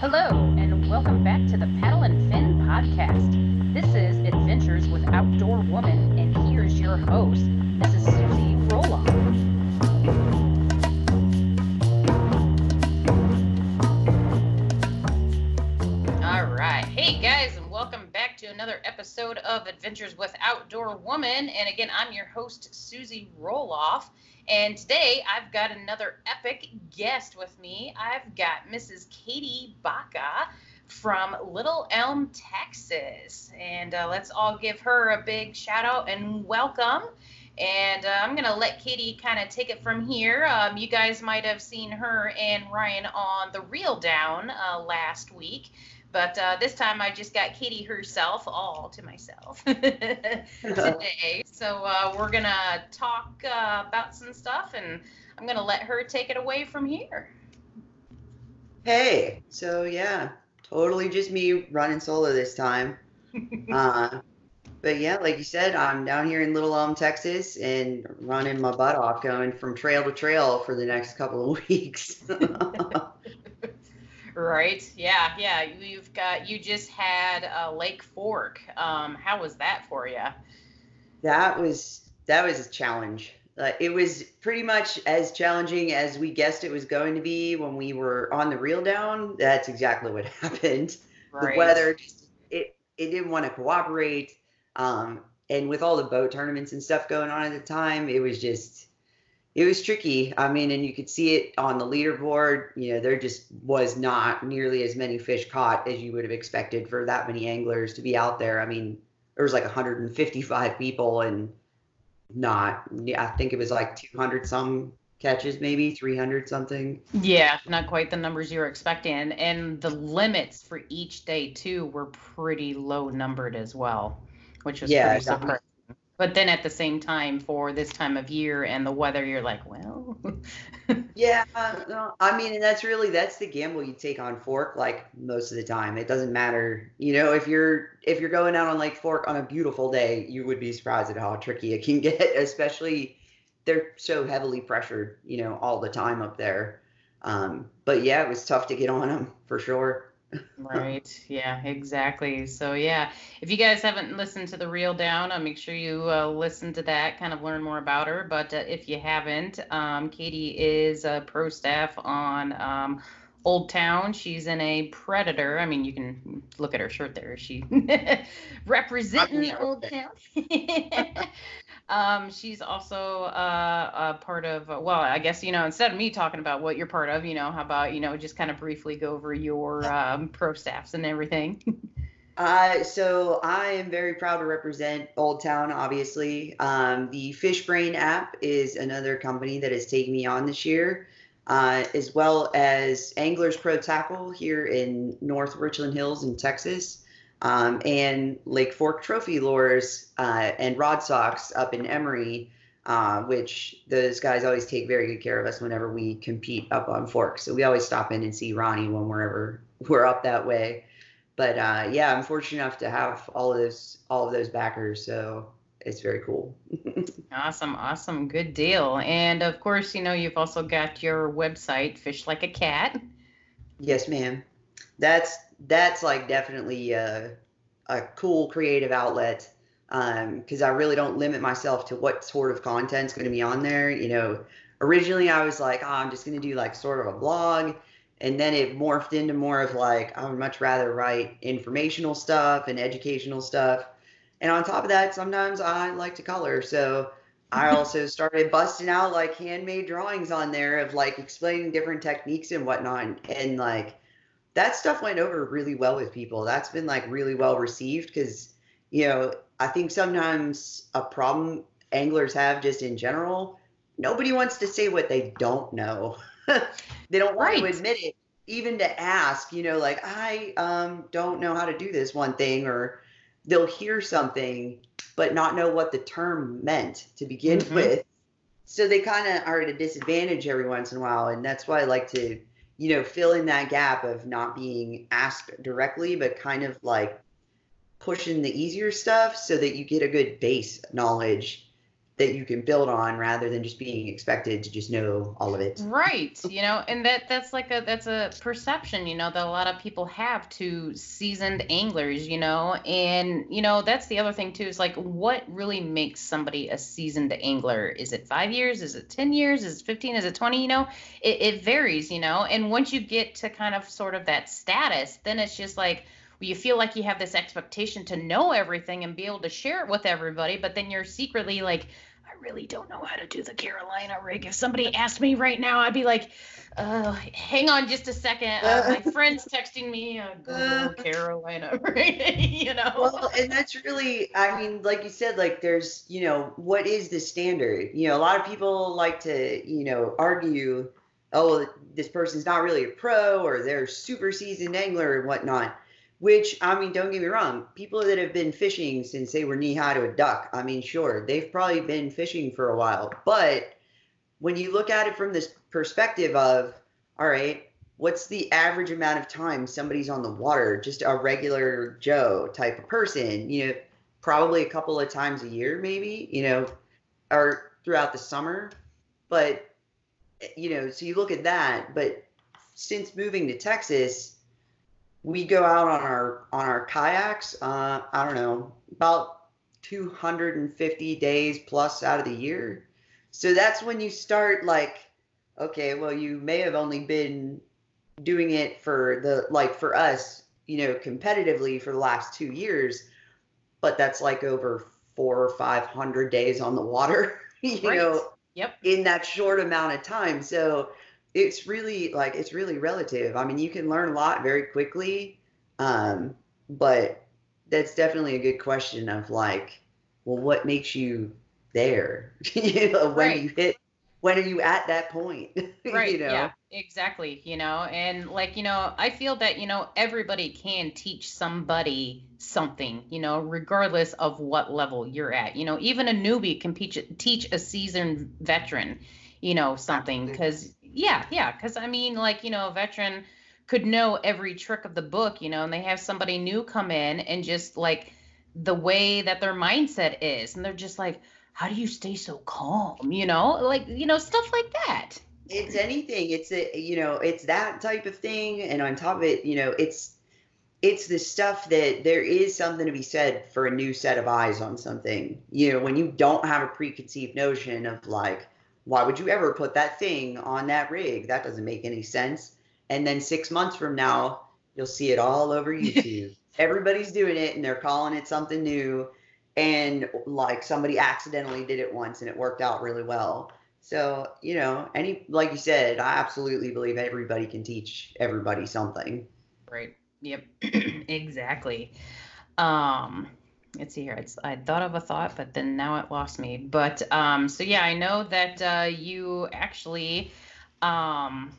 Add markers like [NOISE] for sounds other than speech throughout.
Hello, and welcome back to the Paddle and Fin podcast. This is Adventures with Outdoor Woman, and here's your host, Mrs. episode of Adventures with Outdoor Woman. And again, I'm your host, Susie Roloff. And today I've got another epic guest with me. I've got Mrs. Katie Baca from Little Elm, Texas. And uh, let's all give her a big shout out and welcome. And uh, I'm going to let Katie kind of take it from here. Um, you guys might have seen her and Ryan on The Reel Down uh, last week. But uh, this time I just got Katie herself all to myself [LAUGHS] today. So uh, we're going to talk uh, about some stuff and I'm going to let her take it away from here. Hey, so yeah, totally just me running solo this time. [LAUGHS] uh, but yeah, like you said, I'm down here in Little Elm, Texas, and running my butt off, going from trail to trail for the next couple of [LAUGHS] weeks. Right. Yeah. Yeah. You've got. You just had a Lake Fork. Um, how was that for you? that was that was a challenge. Uh, it was pretty much as challenging as we guessed it was going to be when we were on the reel down. That's exactly what [LAUGHS] happened. Right. The weather just it it didn't want to cooperate. Um, and with all the boat tournaments and stuff going on at the time, it was just it was tricky. I mean, and you could see it on the leaderboard. You know, there just was not nearly as many fish caught as you would have expected for that many anglers to be out there. I mean, there was like 155 people and not, I think it was like 200 some catches, maybe 300 something. Yeah, not quite the numbers you were expecting, and the limits for each day too were pretty low numbered as well, which was Yeah, pretty surprising. But then at the same time, for this time of year and the weather, you're like, well, [LAUGHS] Yeah, no, I mean, and that's really that's the gamble you take on Fork. Like most of the time, it doesn't matter. You know, if you're if you're going out on Lake Fork on a beautiful day, you would be surprised at how tricky it can [LAUGHS] get. Especially, they're so heavily pressured, you know, all the time up there. Um, but yeah, it was tough to get on them for sure. Right. Yeah, exactly. So, yeah, if you guys haven't listened to the Reel Down, uh, make sure you uh, listen to that, kind of learn more about her. But uh, if you haven't, um, Katie is a pro staff on um, Old Town. She's in a Predator. I mean, you can look at her shirt there. She [LAUGHS] representing the Old Town. [LAUGHS] Um, she's also uh, a part of, well, I guess, you know, instead of me talking about what you're part of, you know, how about, you know, just kind of briefly go over your um, pro staffs and everything. [LAUGHS] Uh, so I am very proud to represent Old Town, obviously. Um, the Fishbrain app is another company that has taken me on this year, uh, as well as Anglers Pro Tackle here in North Richland Hills in Texas, um, and Lake Fork Trophy Lures uh, and Rod Socks up in Emory, uh, which those guys always take very good care of us whenever we compete up on Fork. So we always stop in and see Ronnie when we're ever we're up that way but uh, yeah, I'm fortunate enough to have all of those all of those backers, so it's very cool. [LAUGHS] awesome, awesome, good deal. And of course, you know you've also got your website, Fish Like a Cat. Yes, ma'am. That's that's like definitely a, a cool creative outlet because um, I really don't limit myself to what sort of content's going to be on there. You know, originally I was like, oh, I'm just going to do like sort of a blog and then it morphed into more of like I would much rather write informational stuff and educational stuff. And on top of that, sometimes I like to color. So I [LAUGHS] also started busting out like handmade drawings on there of like explaining different techniques and whatnot. And like that stuff went over really well with people. That's been like really well received because, you know, I think sometimes a problem anglers have just in general, nobody wants to say what they don't know. [LAUGHS] they don't want right. to admit it, even to ask, you know, like, I um, don't know how to do this one thing, or they'll hear something but not know what the term meant to begin mm-hmm. with. So they kind of are at a disadvantage every once in a while. And that's why I like to, you know, fill in that gap of not being asked directly, but kind of like pushing the easier stuff so that you get a good base knowledge that you can build on rather than just being expected to just know all of it. Right you know and that that's like a that's a perception you know that a lot of people have to seasoned anglers you know? And you know that's the other thing too is like what really makes somebody a seasoned angler? Is it five years? Is it 10 years? Is it 15 is it 20 you know it, it varies you know? And once you get to kind of sort of that status then it's just like you feel like you have this expectation to know everything and be able to share it with everybody, but then you're secretly like, I really don't know how to do the Carolina rig. If somebody asked me right now, I'd be like, uh, hang on just a second. Uh, my [LAUGHS] friend's texting me, uh, go uh, Carolina rig, [LAUGHS] you know? Well, and that's really, I mean, like you said, like there's, you know, what is the standard? You know, a lot of people like to, you know, argue, oh, this person's not really a pro or they're super seasoned angler and whatnot which, I mean, don't get me wrong, people that have been fishing since they were knee high to a duck, I mean, sure, they've probably been fishing for a while. But when you look at it from this perspective of, all right, what's the average amount of time somebody's on the water, just a regular Joe type of person, you know, probably a couple of times a year, maybe, you know, or throughout the summer. But, eh, you know, so you look at that. But since moving to Texas, we go out on our on our kayaks. Uh, I don't know about 250 days plus out of the year. So that's when you start like, okay, well, you may have only been doing it for the like for us, you know, competitively for the last two years, but that's like over four or five hundred days on the water, [LAUGHS] you right. know, yep, in that short amount of time. So it's really like it's really relative. I mean, you can learn a lot very quickly, um, but that's definitely a good question of like, well, what makes you there? [LAUGHS] you know, when right. you hit, when are you at that point? [LAUGHS] right. you know? Yeah. Exactly. You know, and like you know, I feel that you know everybody can teach somebody something. You know, regardless of what level you're at. You know, even a newbie can teach teach a seasoned veteran you know something because yeah, yeah, because I mean, like, you know, a veteran could know every trick of the book, you know, and they have somebody new come in and just like the way that their mindset is, and they're just like, how do you stay so calm, you know, like, you know, stuff like that. It's anything. It's a, you know, it's that type of thing, and on top of it, you know, it's it's the stuff that there is something to be said for a new set of eyes on something. You know, when you don't have a preconceived notion of like why would you ever put that thing on that rig? That doesn't make any sense. And then six months from now, you'll see it all over [LAUGHS] YouTube. Everybody's doing it and they're calling it something new. And like somebody accidentally did it once and it worked out really well. So, you know, any, like you said, I absolutely believe everybody can teach everybody something. Right. Yep. [CLEARS THROAT] exactly. Um, let's see here. It's, I thought of a thought, but then now it lost me. But um, so yeah, I know that uh, you actually, um,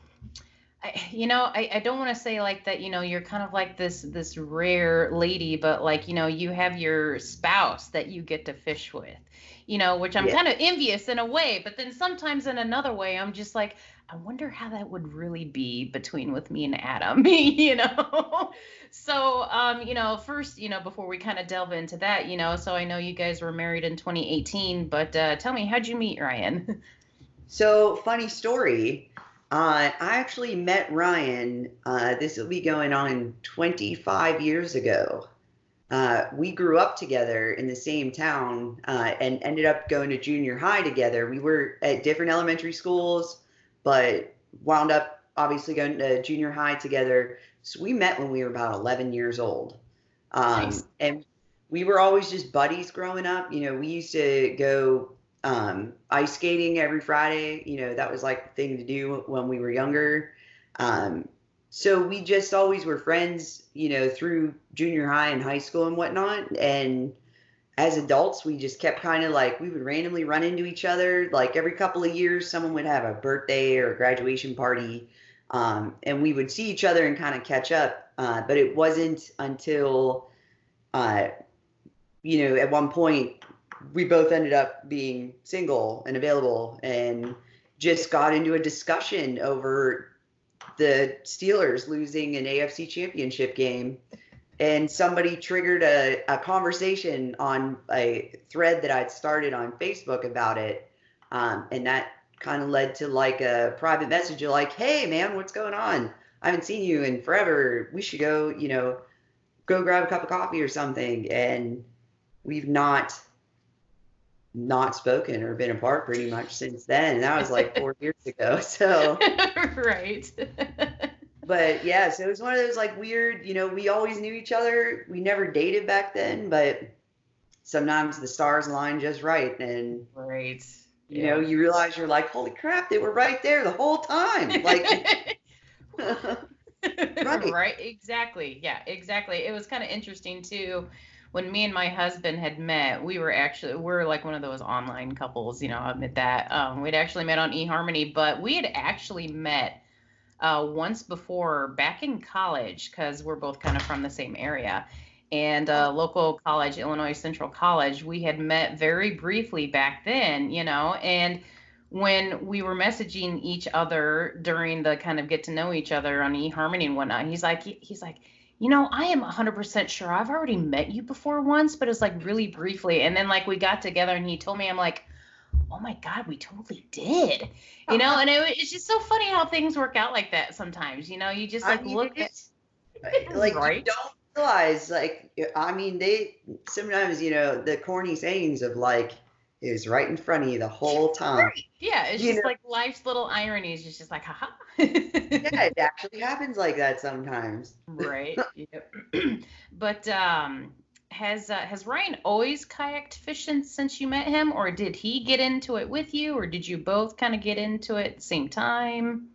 I, you know, I, I don't want to say like that. You know, you're kind of like this this rare lady, but like you know, you have your spouse that you get to fish with. You know, which I'm Yeah. kind of envious in a way, but then sometimes in another way, I'm just like, I wonder how that would really be between with me and Adam, [LAUGHS] you know? so, um, you know, first, you know, before we kind of delve into that, you know, so I know you guys were married in 2018, but uh, tell me, how'd you meet Ryan? [LAUGHS] So, funny story. Uh, I actually met Ryan. Uh, this will be going on 25 years ago. Uh, we grew up together in the same town uh, and ended up going to junior high together. We were at different elementary schools, but wound up obviously going to junior high together. So we met when we were about 11 years old. Um, Nice. And we were always just buddies growing up. You know, we used to go um, ice skating every Friday. You know, that was like the thing to do when we were younger. Um, so we just always were friends, you know, through junior high and high school and whatnot. And as adults, we just kept kind of like we would randomly run into each other. Like every couple of years, someone would have a birthday or a graduation party, um, and we would see each other and kind of catch up. Uh, but it wasn't until, uh, you know, at one point we both ended up being single and available and just got into a discussion over the Steelers losing an AFC championship game. And somebody triggered a, a conversation on a thread that I'd started on Facebook about it. Um, and that kind of led to like a private message of like, hey, man, what's going on? I haven't seen you in forever. We should go, you know, go grab a cup of coffee or something. And we've not not spoken or been apart pretty much since then. And that was like four [LAUGHS] years ago. So, right. [LAUGHS] but yeah, so it was one of those like weird, you know, we always knew each other. We never dated back then, but sometimes the stars align just right. And, right. you know, you realize you're like, holy crap, they were right there the whole time. Like, [LAUGHS] [LAUGHS] right. Right. exactly yeah exactly it was kind of interesting too when me and my husband had met we were actually we're like one of those online couples you know i'll admit that um, we'd actually met on eharmony but we had actually met uh, once before back in college because we're both kind of from the same area and uh, local college illinois central college we had met very briefly back then you know and when we were messaging each other during the kind of get to know each other on eHarmony and whatnot, he's like, he's like, you know, I am 100% sure I've already met you before once, but it's like really briefly. And then like we got together and he told me, I'm like, oh my God, we totally did, you know? And it, it's just so funny how things work out like that sometimes, you know? You just I like mean, look at, [LAUGHS] like you Right. don't realize like i mean they sometimes you know the corny sayings of like was right in front of you the whole [LAUGHS] time yeah, it's you just know- like life's little ironies. It's just like, haha. yeah it [LAUGHS] actually happens like that sometimes right yep. [CLEARS THROAT] but um has uh, has Ryan always kayaked fishing since you met him or did he get into it with you or did you both kind of get into it at the same time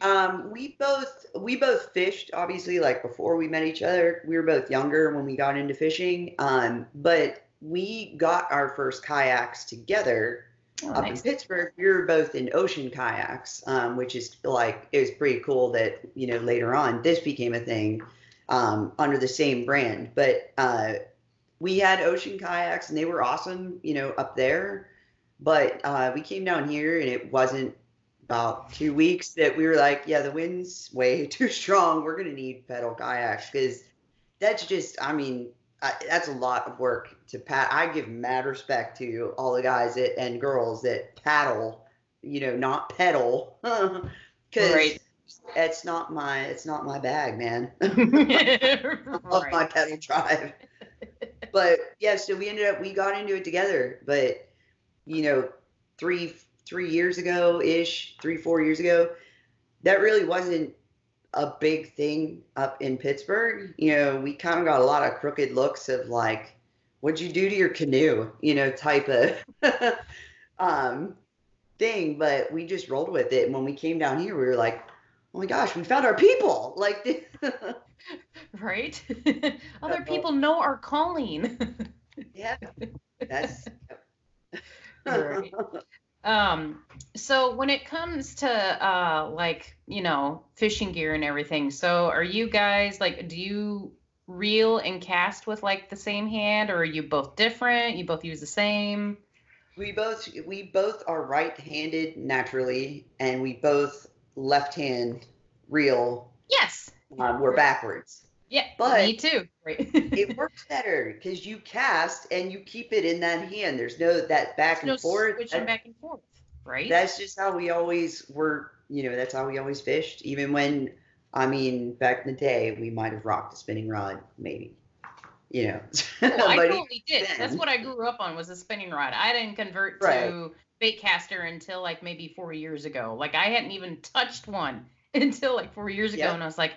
um we both we both fished obviously like before we met each other we were both younger when we got into fishing um but we got our first kayaks together oh, up nice. in Pittsburgh, we were both in ocean kayaks, um, which is like it was pretty cool that you know later on this became a thing um, under the same brand. But uh, we had ocean kayaks and they were awesome, you know, up there. But uh, we came down here and it wasn't about two weeks that we were like, yeah, the wind's way [LAUGHS] too strong. We're gonna need pedal kayaks because that's just, I mean, I, that's a lot of work to pat. I give mad respect to all the guys that, and girls that paddle, you know, not pedal, [LAUGHS] because Right. it's not my it's not my bag, man. [LAUGHS] I love right. my pedal drive. But yeah, so we ended up we got into it together. But you know, three three years ago ish, three four years ago, that really wasn't a big thing up in Pittsburgh. You know, we kind of got a lot of crooked looks of like, what'd you do to your canoe? You know, type of [LAUGHS] um thing. But we just rolled with it. And when we came down here, we were like, oh my gosh, we found our people. Like, [LAUGHS] [LAUGHS] right? [LAUGHS] Other people know our calling. [LAUGHS] yeah, that's. right. Um, so when it comes to uh, like you know fishing gear and everything, so are you guys like, do you reel and cast with like the same hand, or are you both different? You both use the same? We both we both are right-handed naturally, and we both left-hand reel. Yes. Um, we're backwards. Yeah, But- me too. Right. [LAUGHS] It works better because you cast and you keep it in that hand. There's no that back and no forth. switching That- back and forth, right? that's just how we always were. You know, that's how we always fished. Even when, I mean, back in the day, we might have rocked a spinning rod, maybe. You know, [LAUGHS] Well, I totally did. That's what I grew up on was a spinning rod. I didn't convert Right. to bait caster until like maybe four years ago. Like I hadn't even touched one [LAUGHS] until like four years ago, Yep. and I was like,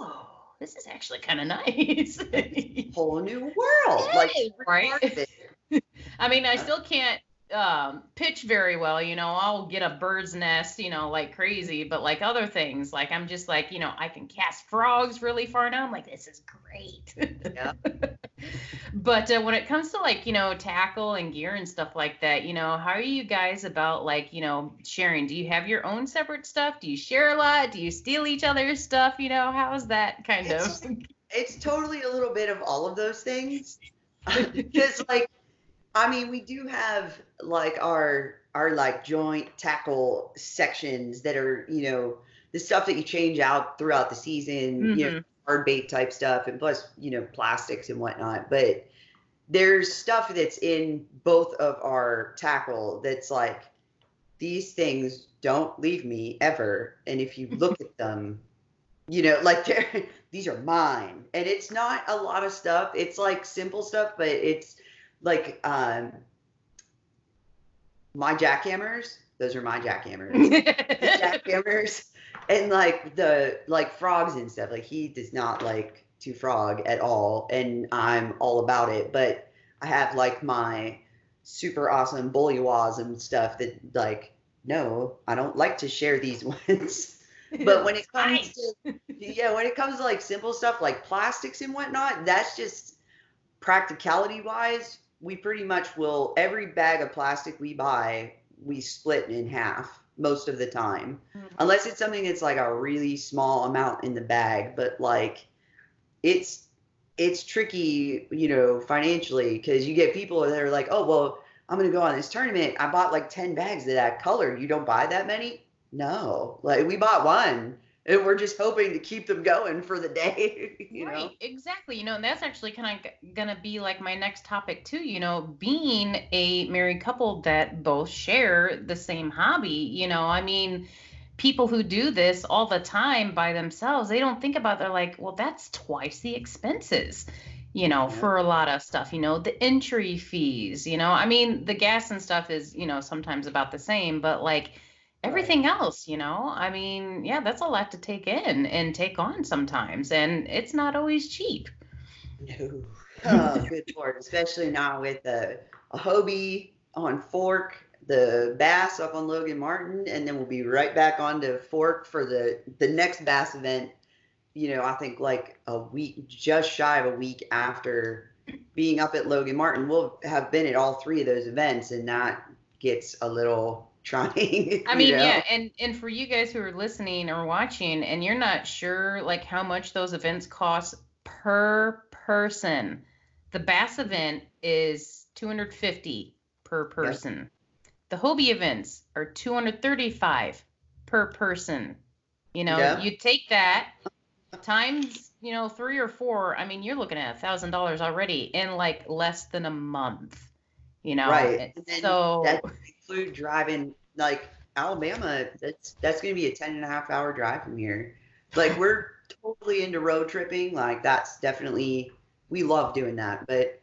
"Whoa, this is actually kind of [LAUGHS] nice." whole new world. Like is, right? part of it. I mean, I uh, still can't um, pitch very well. You know, I'll get a bird's nest, you know, like crazy. But like other things, like I'm just like, you know, I can cast frogs really far now. I'm like, this is great. Yeah. [LAUGHS] but uh, when it comes to like, you know, tackle and gear and stuff like that, you know, how are you guys about like, you know, sharing? Do you have your own separate stuff? Do you share a lot? Do you steal each other's stuff? You know, how's that kind It's- of? it's totally a little bit of all of those things [LAUGHS] [LAUGHS] because like i mean we do have like our our like joint tackle sections that are you know the stuff that you change out throughout the season you know mm-hmm. hard bait type stuff and plus you know plastics and whatnot. But there's stuff that's in both of our tackle that's like these things don't leave me ever. And if you look [LAUGHS] at them you know like [LAUGHS] these are mine. And it's not a lot of stuff. It's like simple stuff but it's like um my jackhammers those are my jackhammers. [LAUGHS] Jackhammers and like the like frogs and stuff. Like he does not like to frog at all and i'm all about it. But i have like my super awesome bullywaz and stuff that like no i don't like to share these [LAUGHS] ones. But when it comes to yeah when it comes to like simple stuff like plastics and whatnot that's just practicality wise we pretty much will every bag of plastic we buy we split in half most of the time. Mhm. unless it's something that's like a really small amount in the bag but like it's it's tricky you know financially because you get people that are like oh well i'm gonna go on this tournament. I bought like 10 bags of that color. You don't buy that many? No. Like we bought one and we're just hoping to keep them going for the day [LAUGHS] you know right, exactly. You know, and that's actually kind of gonna be like my next topic too. You know, being a married couple that both share the same hobby. You know, I mean, people who do this all the time by themselves, they don't think about. They're like, well, that's twice the expenses. You know, Yeah. for a lot of stuff. You know, the entry fees. You know, I mean, the gas and stuff is you know sometimes about the same, but like everything else you know i mean yeah that's a lot to take in and take on sometimes and it's not always cheap No. [LAUGHS] Oh, good lord. Especially now with the a Hobie on Fork, the Bass up on Logan Martin, and then we'll be right back on to Fork for the the next Bass event. You know, I think like a week, just shy of a week after being up at Logan Martin, we'll have been at all three of those events, and that gets a little trying. [LAUGHS] i mean know? yeah and and for you guys who are listening or watching and you're not sure like how much those events cost per person the bass event is 250 per person the hobie events are 235 per person you know Yeah. you take that times you know three or four i mean you're looking at a thousand dollars already in like less than a month you know Right. So include driving like Alabama. That's that's gonna be a 10 and a half hour drive from here. Like we're totally into road tripping. Like that's definitely we love doing that, but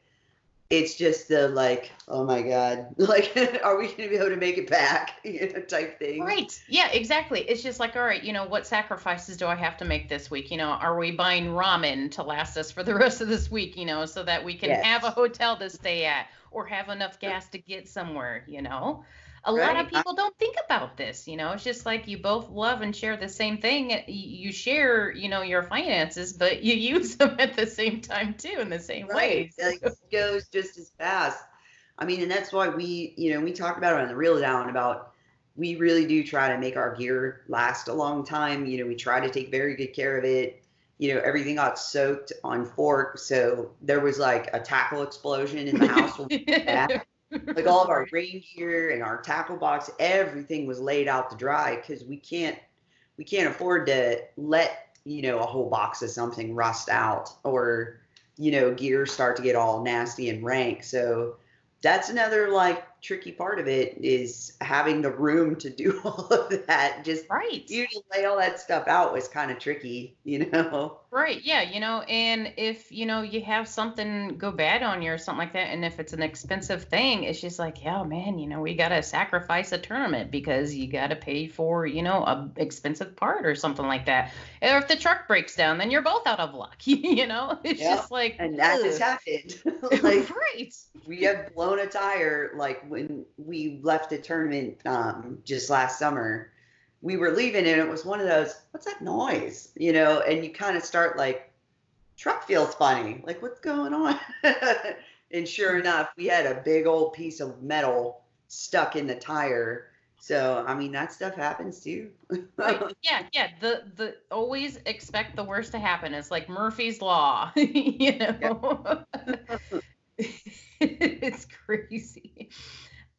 it's just the like, oh my god, [LAUGHS] like are we gonna be able to make it back? [LAUGHS] You know, type thing. Right. Yeah, exactly. It's just like, all right, you know, what sacrifices do I have to make this week? You know, are we buying ramen to last us for the [LAUGHS] rest of this week, you know, so that we can Yes. have a hotel to stay at or have enough gas to get somewhere, you know? A lot of people don't think about this you know it's just like you both love and share the same thing you share you know your finances but you [LAUGHS] use them at the same time too in the same right. Like, it goes just as fast. I mean, and that's why we, you know, we talked about it on the reel down about we really do try to make our gear last a long time. You know, we try to take very good care of it. You know, everything got soaked on fork, so there was like a tackle explosion in the house. [LAUGHS] when we got back. like all of our rain gear and our tackle box, everything was laid out to dry because we can't we can't afford to let you know a whole box of something rust out or you know gear start to get all nasty and rank. So that's another like tricky part of it is having the room to do [LAUGHS] all of that. Just right you to lay all that stuff out was kind of tricky, you know. Right. Yeah. You know, and if, you know, you have something go bad on you or something like that, and if it's an expensive thing, it's just like, yeah, man, you know, we got to sacrifice a tournament because you got to pay for, you know, a expensive part or something like that. Or if the truck breaks down, then you're both out of luck. [LAUGHS] you know, it's Yeah, just like, And that has happened. [LAUGHS] [LAUGHS] like right. we have blown a tire like when we left a tournament um, just last summer we were leaving and it was one of those what's that noise you know and you kind of start like truck feels funny like what's going on [LAUGHS] and sure enough we had a big old piece of metal stuck in the tire so i mean that stuff happens too Right. [LAUGHS] Yeah, yeah. The the always expect the worst to happen. It's like Murphy's law, [LAUGHS] you know. it's crazy.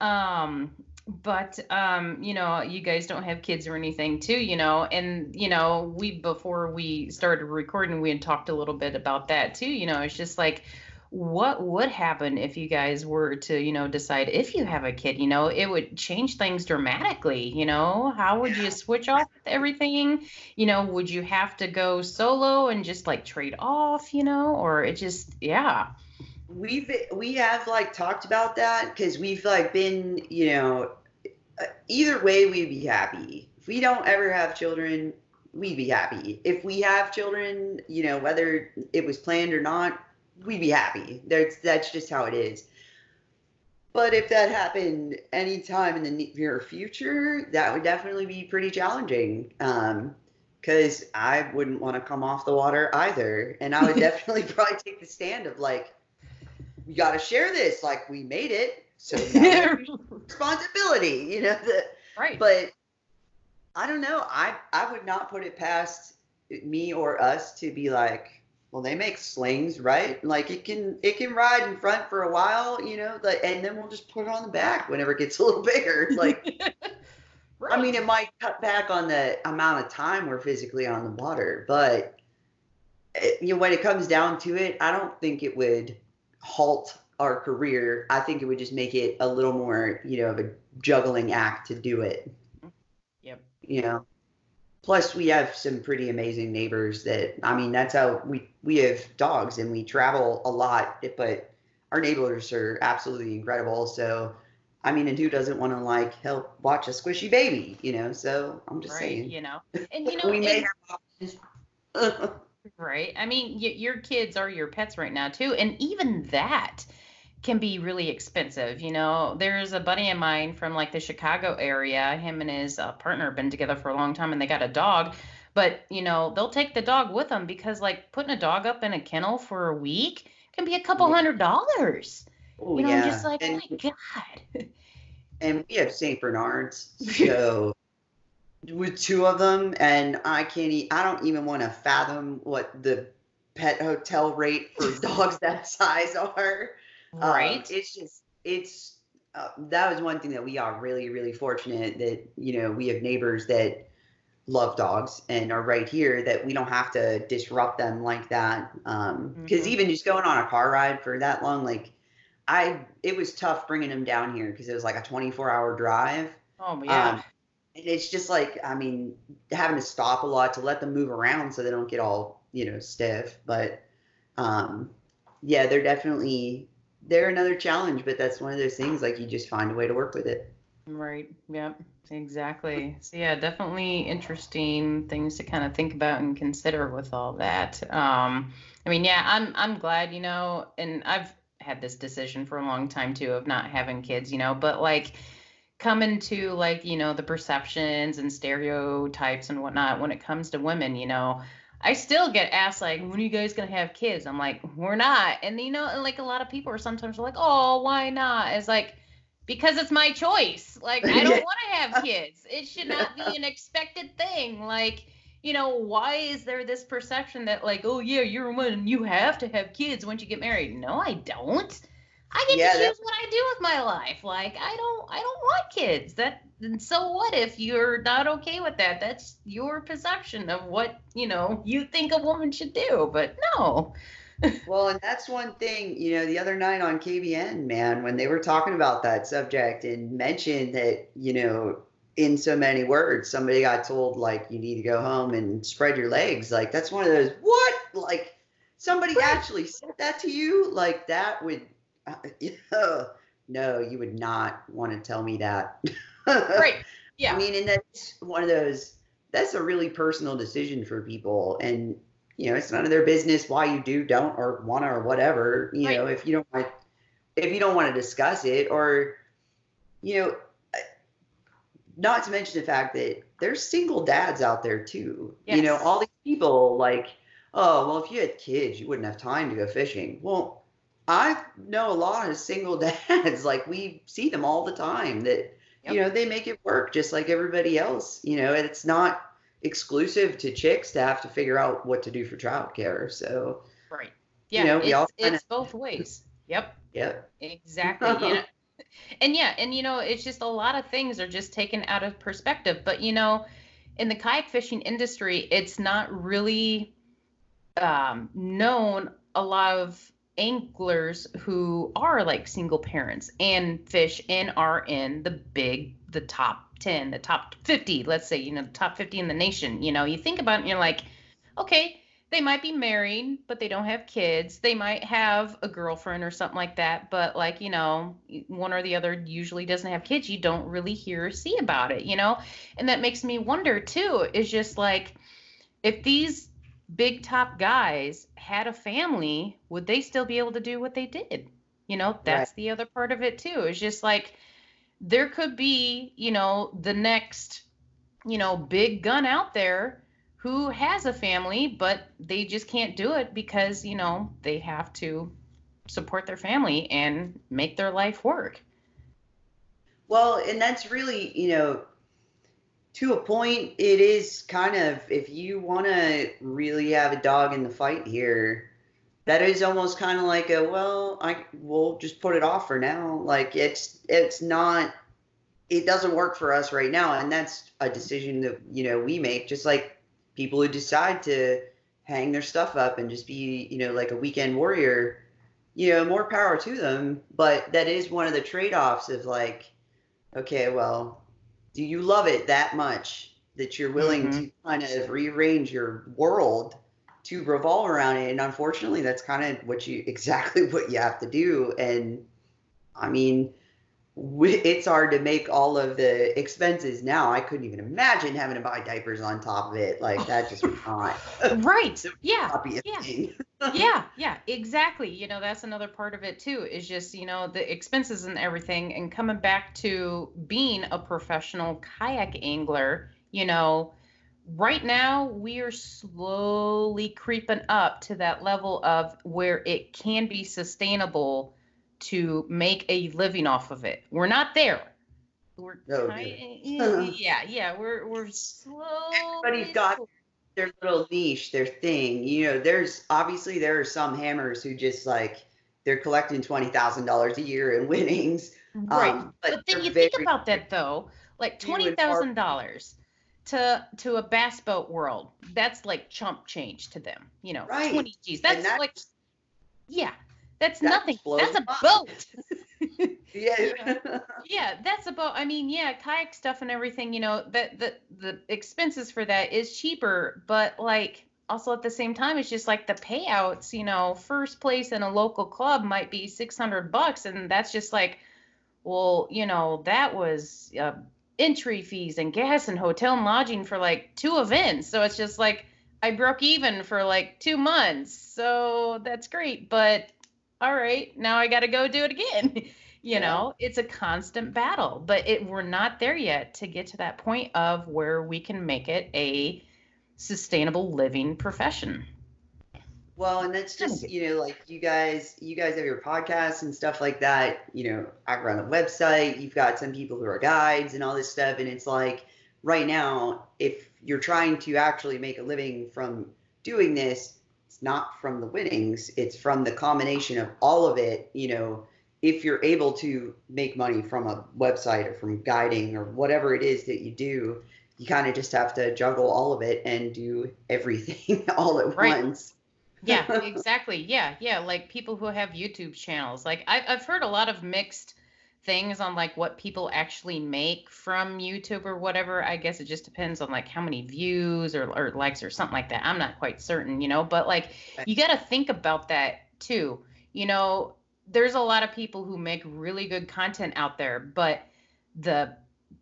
Um but um you know you guys don't have kids or anything too you know and you know we before we started recording we had talked a little bit about that too you know it's just like what would happen if you guys were to you know decide if you have a kid you know it would change things dramatically you know? How would you switch off everything? You know would you have to go solo and just like trade off you know or it just yeah. We've we have like talked about that because we've like been you know either way we'd be happy. If we don't ever have children we'd be happy. If we have children you know whether it was planned or not we'd be happy. That's that's just how it is. But if that happened anytime in the near future that would definitely be pretty challenging um because i wouldn't want to come off the water either. And i would [LAUGHS] definitely probably take the stand of like we got to share this. Like we made it, so [LAUGHS] now we have responsibility. You know, the, right but I don't know. I I would not put it past me or us to be like, well, they make slings, right? Like it can it can ride in front for a while, you know, like, and then we'll just put it on the back whenever it gets a little bigger. [LAUGHS] Like I mean, it might cut back on the amount of time we're physically on the water, but it, you know, when it comes down to it, I don't think it would halt our career. I think it would just make it a little more, you know, of a juggling act to do it. Yep. You know. Plus, we have some pretty amazing neighbors. That I mean, that's how we we have dogs and we travel a lot, but our neighbors are absolutely incredible. So. I mean, and who doesn't want to like help watch a squishy baby, you know? So I'm just right saying. you know [LAUGHS] and you know we may have [LAUGHS] Right. I mean, y- your kids are your pets right now too, and even that can be really expensive. You know, there's a buddy of mine from like the Chicago area. Him and his uh, partner have been together for a long time, and they got a dog. But you know, they'll take the dog with them because like putting a dog up in a kennel for a week can be a couple hundred dollars. Oh, You know, yeah. I'm just like, and, oh my god. [LAUGHS] and we have St. Bernards, [LAUGHS] so with two of them, and I can't. E- I don't even want to fathom what the pet hotel rate for [LAUGHS] dogs that size are. Um, Right. it's just it's uh, that was one thing that we are really really fortunate that you know we have neighbors that love dogs and are right here that we don't have to disrupt them like that because Mhm. even just going on a car ride for that long like i it was tough bringing them down here because it was like a 24 hour drive oh yeah. um, and it's just like i mean having to stop a lot to let them move around so they don't get all you know stiff but um yeah they're definitely they're another challenge but that's one of those things like you just find a way to work with it Right. Yep. Exactly. So yeah, definitely interesting things to kind of think about and consider with all that. Um, I mean, yeah, I'm I'm glad, you know, and I've had this decision for a long time too of not having kids, you know, but like come into like you know the perceptions and stereotypes and whatnot when it comes to women you know i still get asked like when are you guys gonna have kids? I'm like we're not. And you know and like a lot of people are sometimes like oh why not? It's like because it's my choice. Like i don't [LAUGHS] want to have kids. It should not be an expected thing. Like you know why is there this perception that like oh yeah you're a woman you have to have kids once you get married? No i don't I get Yeah, to choose what I do with my life. Like I don't I don't want kids. That and so what if you're not okay with that? That's your perception of what, you know, you think a woman should do. But no. [LAUGHS] Well, and that's one thing, you know, the other night on KBN, man, when they were talking about that subject and mentioned that, you know, in so many words, somebody got told, like, you need to go home and spread your legs. Like, that's one of those, what? Like, somebody actually said that to you? Like, that would, uh, [LAUGHS] no, you would not want to tell me that. [LAUGHS] Right. Yeah. I mean, and that's one of those, that's a really personal decision for people. And, you know, it's none of their business why you do, don't, or want to, or whatever. You know, if you don't want, if you don't want to discuss it, or, you know, not to mention the fact that there's single dads out there too. You know, all these people like, oh, well, if you had kids, you wouldn't have time to go fishing. Well, I know a lot of single [LAUGHS] dads, like we see them all the time that, Yep. you know, they make it work just like everybody else, you know, and it's not exclusive to chicks to have to figure out what to do for childcare. So, right. you Yeah. know, we it's, all kinda- it's both ways. Yep. yeah. Exactly. you know, [LAUGHS] and yeah, and you know, it's just a lot of things are just taken out of perspective. But you know, in the kayak fishing industry, it's not really um, known a lot of anglers who are like single parents and fish and are in the big the top 10 the top 50 let's say you know the top 50 in the nation you know you think about it and you're like okay they might be married but they don't have kids they might have a girlfriend or something like that but like you know one or the other usually doesn't have kids you don't really hear or see about it you know? And that makes me wonder too is just like if these big top guys had a family would they still be able to do what they did you know that's the other part of it too it's just like there could be you know the next you know big gun out there who has a family, but they just can't do it because, you know, they have to support their family and make their life work. Well, and that's really, you know, to a point, it is kind of if you want to really have a dog in the fight here, that is almost kind of like a well, I will just put it off for now. Like it's it's not it doesn't work for us right now, and that's a decision that you know we make. Just like people who decide to hang their stuff up and just be, you know, like a weekend warrior, you know, more power to them. But that is one of the trade-offs of like okay, well, do you love it that much that you're willing mm-hmm. to kind of rearrange your world to revolve around it? And unfortunately, that's kind of what you [LAUGHS] exactly what you have to do. And I mean, it's hard to make all of the expenses now. I couldn't even imagine having to buy diapers on top of it. Like that just not, [LAUGHS] Right. [LAUGHS] Yeah. yeah. [LAUGHS] yeah, yeah, exactly. You know, that's another part of it too, is just, you know, the expenses and everything. And coming back to being a professional kayak angler, you know, right now we are slowly creeping up to that level of where it can be sustainable to make a living off of it. We're not there. We're ki- yeah, yeah, we're we're slowly. Everybody's got their little niche, their thing. You know, there's obviously there are some hammers who just like they're collecting twenty thousand dollars a year in winnings. Right. Um, but, but then they're you think about that though, like twenty thousand dollars to to a bass boat world, that's like chump change to them. You know, Right. twenty G's. And That's like, yeah, that's that nothing. blows That's a boat. [LAUGHS] Yeah. yeah, that's a boat. I mean, yeah, kayak stuff and everything. You know, that the the expenses for that is cheaper, but like also at the same time, it's just like the payouts. You know, first place in a local club might be six hundred bucks, and that's just like, well, you know, that was uh, entry fees and gas and hotel and lodging for like two events. So it's just like I broke even for like two months. So that's great, but all right, now I got to go do it again. [LAUGHS] you Yeah. know, it's a constant battle, but it we're not there yet to get to that point of where we can make it a sustainable living profession. Well, and that's just, you know, like you guys, you guys have your podcasts and stuff like that. You know, I run a website. You've got some people who are guides and all this stuff. And it's like right now, if you're trying to actually make a living from doing this, it's not from the winnings, it's from the combination of all of it. You know, if you're able to make money from a website or from guiding or whatever it is that you do, you kind of just have to juggle all of it and do everything [LAUGHS] all at Right. once. Yeah, [LAUGHS] exactly. Yeah, yeah. Like people who have YouTube channels. Like I've I've heard a lot of mixed things on like what people actually make from YouTube or whatever. I guess it just depends on like how many views or, or likes or something like that. I'm not quite certain, you know, but like you got to think about that too. You know, there's a lot of people who make really good content out there, but the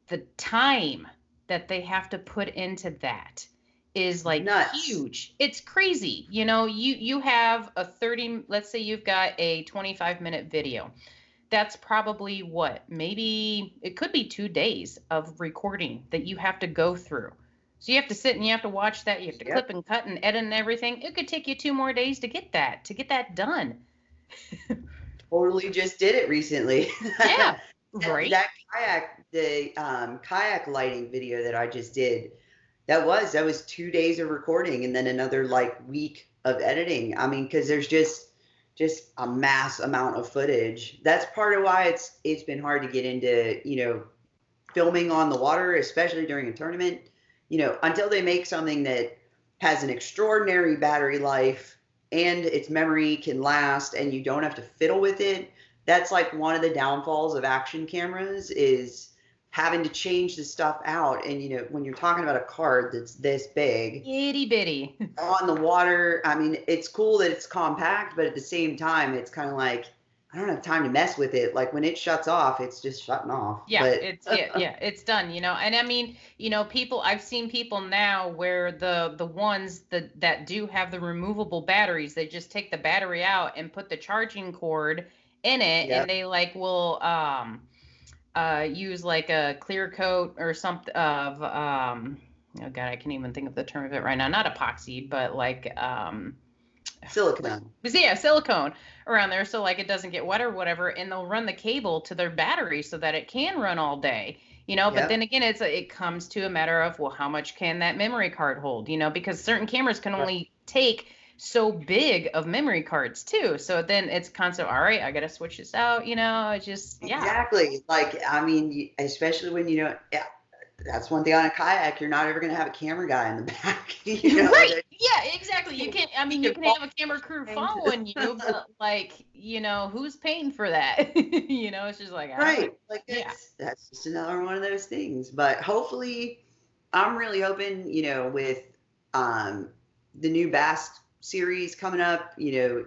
the time that they have to put into that is like Nuts. huge. It's crazy. You know, you you have a 30 let's say you've got a 25 minute video. That's probably what? Maybe it could be 2 days of recording that you have to go through. So you have to sit and you have to watch that, you have to Yep. clip and cut and edit and everything. It could take you 2 more days to get that, to get that done. [LAUGHS] totally just did it recently. Yeah. That- [LAUGHS] right? That kayak, the um, kayak lighting video that I just did, that was that was two days of recording and then another like week of editing. I mean, because there's just just a mass amount of footage. That's part of why it's it's been hard to get into you know filming on the water, especially during a tournament. You know, until they make something that has an extraordinary battery life and its memory can last and you don't have to fiddle with it that's like one of the downfalls of action cameras is having to change the stuff out and you know when you're talking about a card that's this big Itty bitty. [LAUGHS] on the water i mean it's cool that it's compact but at the same time it's kind of like i don't have time to mess with it like when it shuts off it's just shutting off Yeah, but it's yeah, yeah, it's done, you know. And I mean, you know, people I've seen people now where the the ones that that do have the removable batteries, they just take the battery out and put the charging cord in it Yep. and they like will um uh use like a clear coat or something of um oh god, I can't even think of the term of it right now. Not epoxy, but like um silicone yeah, silicone around there so like it doesn't get wet or whatever, and they'll run the cable to their battery so that it can run all day. You know, but then again, it's a, it comes to a matter of well, how much can that memory card hold? You know, because certain cameras can only take so big of memory cards too. So then it's constant. All right, I gotta switch this out. You know, it's just yeah, Exactly. Like, I mean, especially when you know, yeah, that's one thing on a kayak. You're not ever going to have a camera guy in the [LAUGHS] back. [LAUGHS] you know, right. Yeah, exactly. You can't. I mean, you can have a camera crew [LAUGHS] following you, but like, you know, who's paying for that? you know, it's just like all right. Like, Yeah. that's, that's just another one of those things. But hopefully, I'm really hoping, you know, with um, the new Bass series coming up, you know,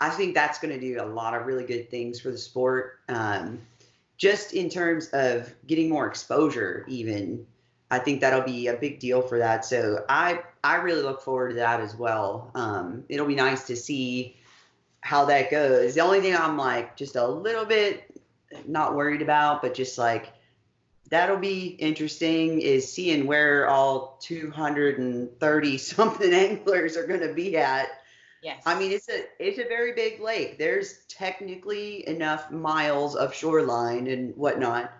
I think that's going to do a lot of really good things for the sport. Um, just in terms of getting more exposure, even I think that'll be a big deal for that. So I I really look forward to that as well. Um, it'll be nice to see how that goes. The only thing I'm like just a little bit not worried about, but just like that'll be interesting is seeing where all 230 [LAUGHS] something anglers are going to be at. Yes. I mean, it's a it's a very big lake. There's technically enough miles of shoreline and whatnot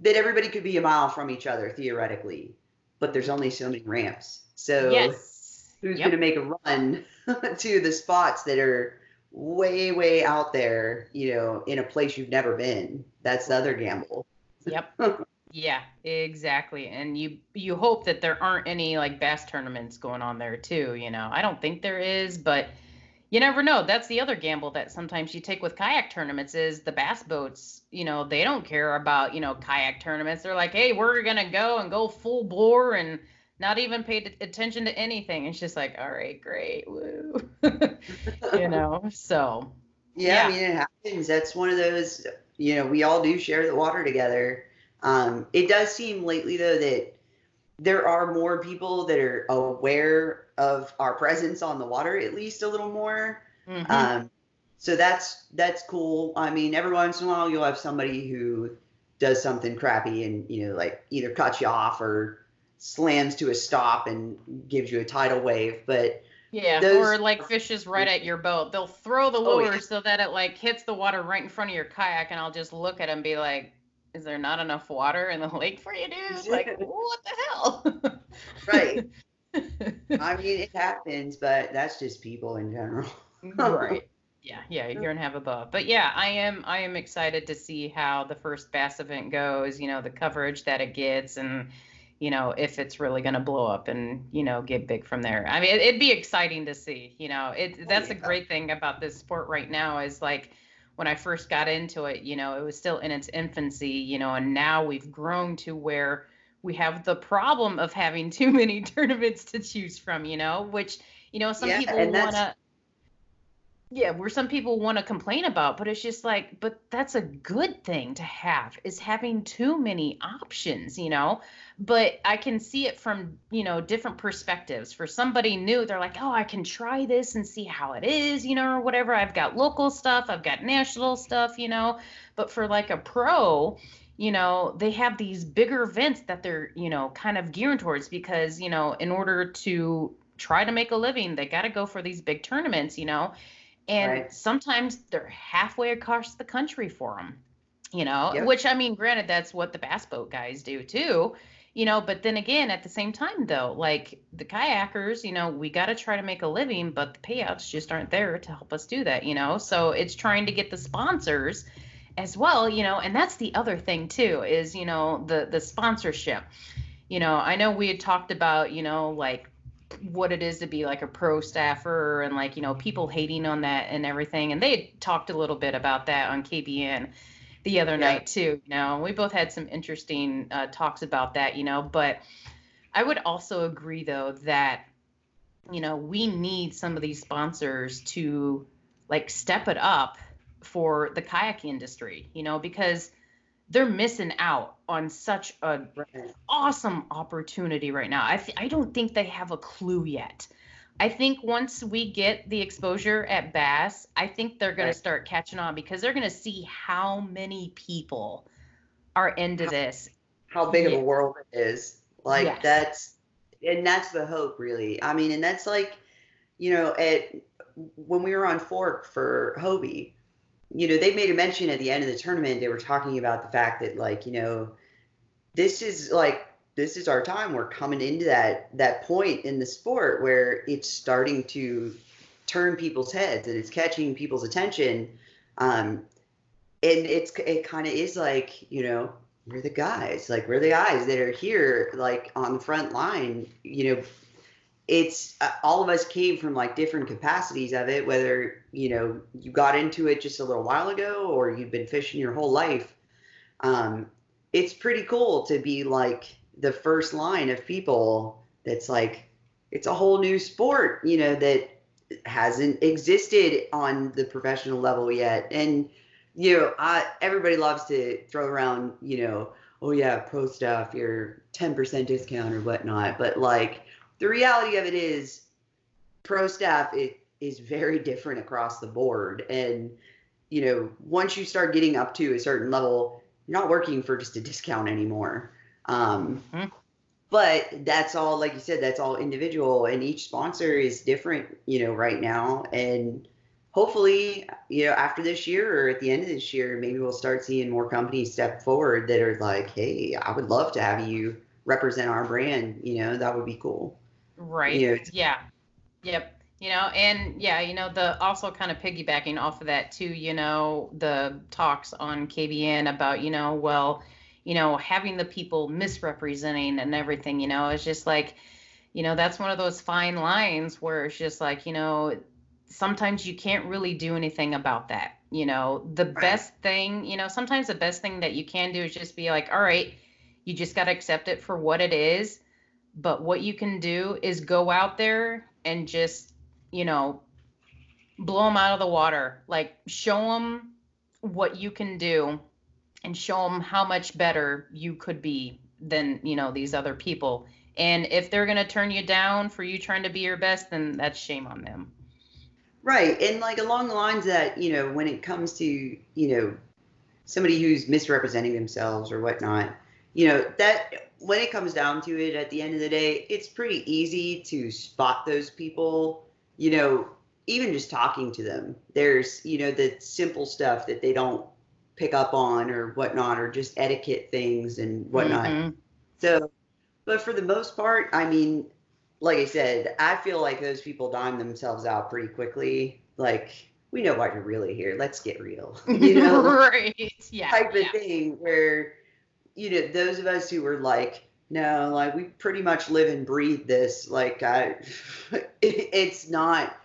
that everybody could be a mile from each other theoretically, but there's only so many ramps. So yes. who's Yep. going to make a run [LAUGHS] to the spots that are way way out there? You know, in a place you've never been. That's the other gamble. Yep. [LAUGHS] Yeah, exactly. And you you hope that there aren't any like bass tournaments going on there too, you know. I don't think there is, but you never know. That's the other gamble that sometimes you take with kayak tournaments is the bass boats, you know, they don't care about, you know, kayak tournaments. They're like, "Hey, we're going to go and go full bore and not even pay t- attention to anything." It's just like, "All right, great. Woo." [LAUGHS] you know. So, Yeah, I mean it happens. That's one of those. You know, we all do share the water together. Um, it does seem lately though that there are more people that are aware of our presence on the water, at least a little more. mhm. Um, so that's that's cool. I mean, every once in a while you'll have somebody who does something crappy and you know like either cuts you off or slams to a stop and gives you a tidal wave, but yeah, those, or like fishes right at your boat. They'll throw the lure oh, yeah. so that it like hits the water right in front of your kayak, and I'll just look at them and be like, "Is there not enough water in the [LAUGHS] lake for you, dude? Like, what the hell?" [LAUGHS] right. I [LAUGHS] mean, it happens, but that's just people in general. right. Yeah, yeah, you're gonna have a buff. But yeah, I am I am excited to see how the first bass event goes, you know, the coverage that it gets and you know, if it's really going to blow up and, you know, get big from there. I mean, it, would be exciting to see, you know, it, oh, that's oh, yeah. a great thing about this sport right now is like when I first got into it, you know, it was still in its infancy, you know, and now we've grown to where we have the problem of having [LAUGHS] too many tournaments to choose from, you know, which, you know, some yeah, people want to yeah where some people want to complain about but it's just like but that's a good thing to have is having too many options you know? But i can see it from you know different perspectives. For somebody new they're like oh i can try this and see how it is you know or whatever. I've got local stuff i've got national stuff you know? But for like a pro you know they have these bigger events that they're you know kind of gearing towards because you know in order to try to make a living they got to go for these big tournaments you know and right. sometimes they're halfway across the country for them you know yep. which i mean granted that's what the bass boat guys do too you know but then again at the same time though like the kayakers you know we got to try to make a living but the payouts just aren't there to help us do that you know so it's trying to get the sponsors as well you know and that's the other thing too is you know the the sponsorship you know i know we had talked about you know like what it is to be like a pro staffer and like you know people hating on that and everything and they talked a little bit about that on kbn the other yeah. night too you know we both had some interesting uh, talks about that you know but i would also agree though that you know we need some of these sponsors to like step it up for the kayak industry you know because they're missing out on such a awesome opportunity right now. I th- I don't think they have a clue yet. I think once we get the exposure at Bass, I think they're going right. to start catching on because they're going to see how many people are into how, this. How big yeah. of a world it is. Like yes. that's and that's the hope really. I mean, and that's like, you know, at when we were on Fork for Hobie, you know, they made a mention at the end of the tournament. They were talking about the fact that, like, you know, this is like this is our time. We're coming into that that point in the sport where it's starting to turn people's heads and it's catching people's attention. Um, and it's it kind of is like you know we're the guys like we're the guys that are here like on the front line you know it's uh, all of us came from like different capacities of it whether you know you got into it just a little while ago or you've been fishing your whole life. Um, it's pretty cool to be like the first line of people that's like it's a whole new sport you know that hasn't existed on the professional level yet. And you know I, everybody loves to throw around you know oh yeah pro stuff your 10% discount or whatnot but like the reality of it is pro staff it is very different across the board. And you know once you start getting up to a certain level you're not working for just a discount anymore. Um, mm-hmm. but that's all like you said that's all individual and each sponsor is different you know right now. And hopefully you know after this year or at the end of this year maybe we'll start seeing more companies step forward that are like hey i would love to have you represent our brand you know that would be cool Right. Know, yeah. Yep. You know, and yeah, you know, the also kind of piggybacking off of that too, you know, the talks on KBN about, you know, well, you know, having the people misrepresenting and everything, you know, it's just like, you know, that's one of those fine lines where it's just like, you know, sometimes you can't really do anything about that. You know, the best thing, you know, sometimes the best thing that you can do is just be like, all right, you just got to accept it for what it is but what you can do is go out there and just, you know, blow them out of the water. Like show them what you can do and show them how much better you could be than, you know, these other people. And if they're going to turn you down for you trying to be your best, then that's shame on them. Right. And like along the lines that, you know, when it comes to, you know, somebody who's misrepresenting themselves or whatnot, you know, that when it comes down to it at the end of the day, it's pretty easy to spot those people, you know, even just talking to them. There's, you know, the simple stuff that they don't pick up on or whatnot, or just etiquette things and whatnot. Mhm. So, but for the most part, I mean, like I said, I feel like those people dime themselves out pretty quickly. Like, we know why you're really here. Let's get real. [LAUGHS] You know, [LAUGHS] right. Yeah. type of yeah. thing where, you know, those of us who were like, no, like we pretty much live and breathe this. Like, I, [LAUGHS] it, it's not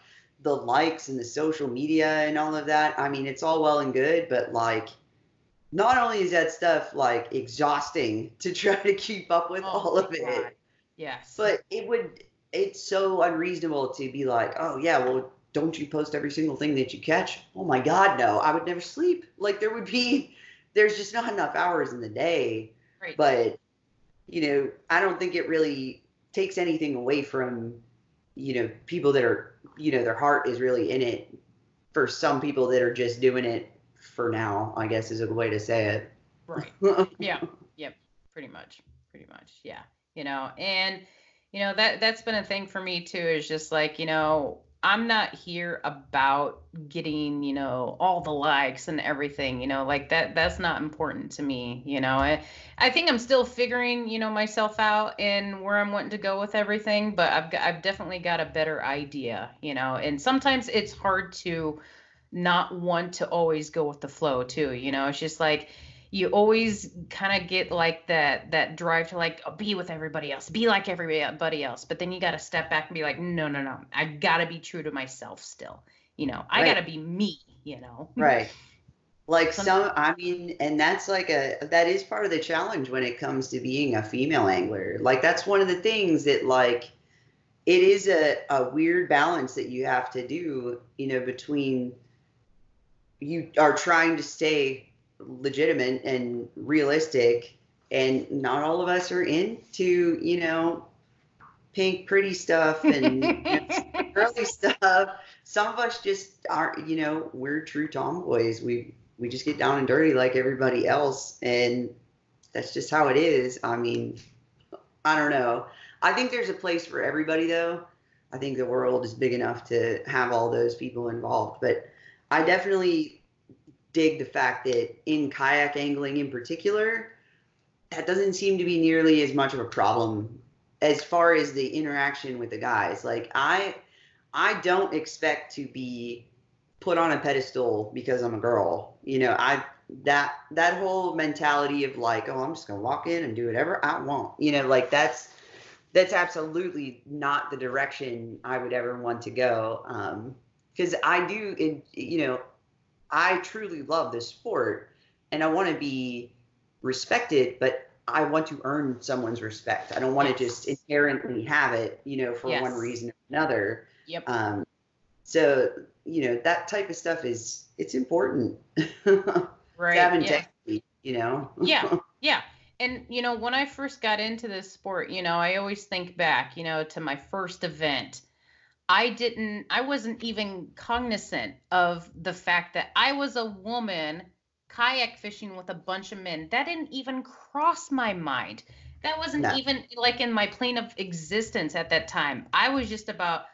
the likes and the social media and all of that. I mean, it's all well and good, but like, not only is that stuff like exhausting to [LAUGHS] try to keep up with Oh all of it, God. Yes. but it would it's so unreasonable to be like oh yeah well don't you post every single thing that you catch oh my god no i would never sleep like there would be there's just not enough hours in the day. Right. but you know i don't think it really takes anything away from you know people that are you know their heart is really in it for some people that are just doing it for now i guess is a way to say it. Right. [LAUGHS] yeah. Yep. Pretty much. Pretty much. Yeah. You know and you know that that's been a thing for me too is just like you know i'm not here about getting you know all the likes and everything you know like that that's not important to me you know. I i think i'm still figuring you know myself out and where i'm wanting to go with everything but i've got, i've definitely got a better idea you know. And sometimes it's hard to not want to always go with the flow too you know. It's just like you always kind of get like that that drive to like be with everybody else be like everybody else but then you got to step back and be like no no no i gotta be true to myself still you know i Right. gotta be me you know right like Some- some i mean and that's like a that is part of the challenge when it comes to being a female angler like that's one of the things that like it is a, a weird balance that you have to do you know between you are trying to stay legitimate and realistic and not all of us are into you know pink pretty stuff and [LAUGHS] girly stuff. Some of us just aren't, you know, we're true tomboys. We we just get down and dirty like everybody else, and that's just how it is. I mean, I don't know. I think there's a place for everybody, though. I think the world is big enough to have all those people involved, but I definitely dig the fact that in kayak angling in particular, that doesn't seem to be nearly as much of a problem as far as the interaction with the guys. Like I I don't expect to be put on a pedestal because I'm a girl. You know, I that that whole mentality of like, oh, I'm just gonna walk in and do whatever I want. You know, like that's that's absolutely not the direction I would ever want to go. Um, because I do, you know, I truly love this sport, and I want to be respected, but I want to earn someone's respect. I don't want to just inherently have it, you know, for one reason or another. Yep. Um, so you know that type of stuff is it's important. [LAUGHS] right have yeah. you know. Yeah. [LAUGHS] Yeah. And, you know, when I first got into this sport, you know, I always think back, you know, to my first event. I didn't, I wasn't even cognizant of the fact that I was a woman kayak fishing with a bunch of men. That didn't even cross my mind. That wasn't No. even like in my plane of existence at that time. I was just about,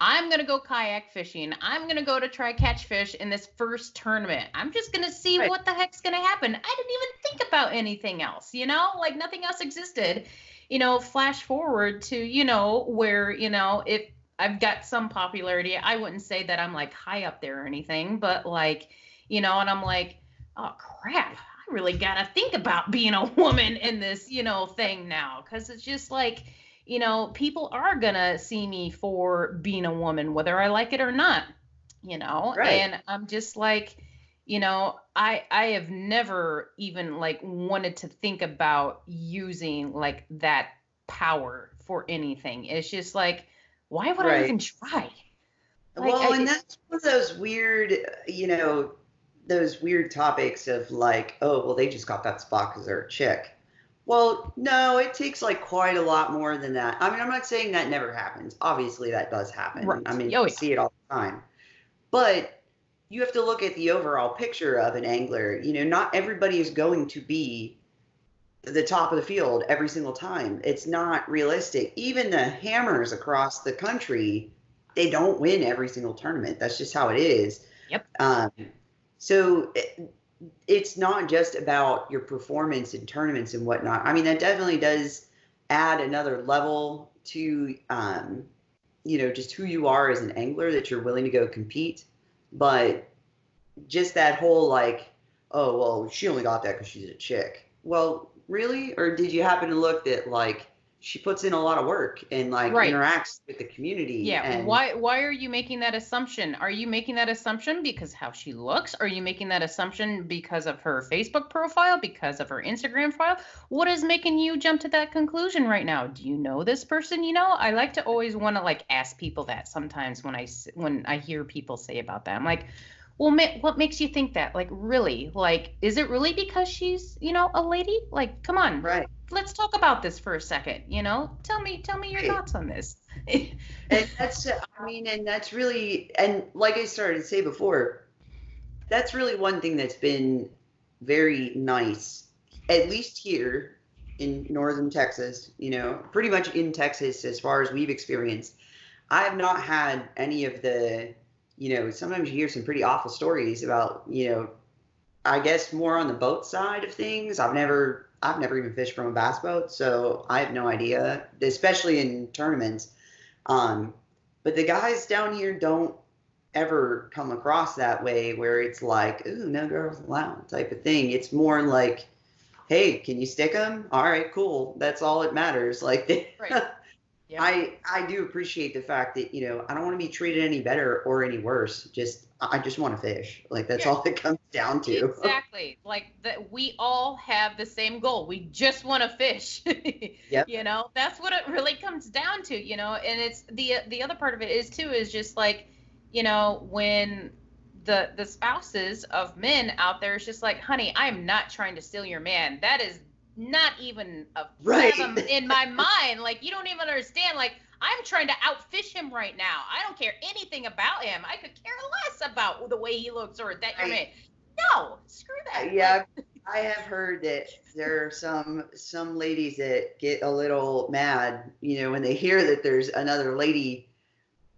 I'm going to go kayak fishing. I'm going to go to try catch fish in this first tournament. I'm just going to see Right. what the heck's going to happen. I didn't even think about anything else, you know? Like nothing else existed. You know, flash forward to, you know, where, you know, if I've got some popularity, I wouldn't say that I'm like high up there or anything, but like, you know, and I'm like, oh crap, I really got to think about being a [LAUGHS] woman in this, you know, thing now. Cause it's just like, you know, people are gonna see me for being a woman, whether I like it or not, you know. Right. And I'm just like, you know, I I have never even like wanted to think about using like that power for anything. It's just like, why would I even try? Like, well, I- and that's one of those weird, you know, those weird topics of like, oh, well, they just got that spot because they're a chick. Well, no, it takes like quite a lot more than that. I mean, I'm not saying that never happens. Obviously, that does happen. Right. I mean, Oh, you yeah. see it all the time. but you have to look at the overall picture of an angler. You know, not everybody is going to be the top of the field every single time. It's not realistic. Even the hammers across the country, they don't win every single tournament. That's just how it is. Yep. Um, so it, it's not just about your performance in tournaments and whatnot. I mean, that definitely does add another level to, um, you know, just who you are as an angler that you're willing to go compete. But just that whole like, oh, well, she only got that because she's a chick. Well, really? Or did you happen to look that like she puts in a lot of work and like Right. interacts with the community? Yeah. and, Why why are you making that assumption? Are you making that assumption because how she looks? Are you making that assumption because of her Facebook profile, because of her Instagram file? What is making you jump to that conclusion right now? Do you know this person? You know, I like to always want to like ask people that sometimes when I when I hear people say about that. I'm like, well, ma- what makes you think that? Like, really? Like, is it really because she's, you know, a lady? Like, come on, Right. let's talk about this for a second. You know, tell me, tell me your Right. thoughts on this. [LAUGHS] and that's i mean and that's really and like i started to say before that's really one thing that's been very nice at least here in northern texas you know pretty much in texas as far as we've experienced i have not had any of the you know sometimes you hear some pretty awful stories about you know i guess more on the boat side of things i've never i've never even fished from a bass boat so i have no idea especially in tournaments um, but the guys down here don't ever come across that way where it's like, ooh, no girls allowed type of thing. It's more like, hey, can you stick them? All right, cool. That's all that matters. [LAUGHS] Like, Right. Yeah. I I do appreciate the fact that you know I don't want to be treated any better or any worse. Just I just want to fish. Like that's Yeah. all it comes down to. Exactly. Like that we all have the same goal. We just want to fish. [LAUGHS] Yep. You know, that's what it really comes down to, you know, and it's the the other part of it is too is just like, you know, when the the spouses of men out there is just like, "Honey, I am not trying to steal your man. That is not even a Right. in my [LAUGHS] mind. Like you don't even understand like I'm trying to outfish him right now. I don't care anything about him. I could care less about the way he looks or that you're Right. No, screw that. Uh, yeah, I have heard that there are some some ladies that get a little mad, you know, when they hear that there's another lady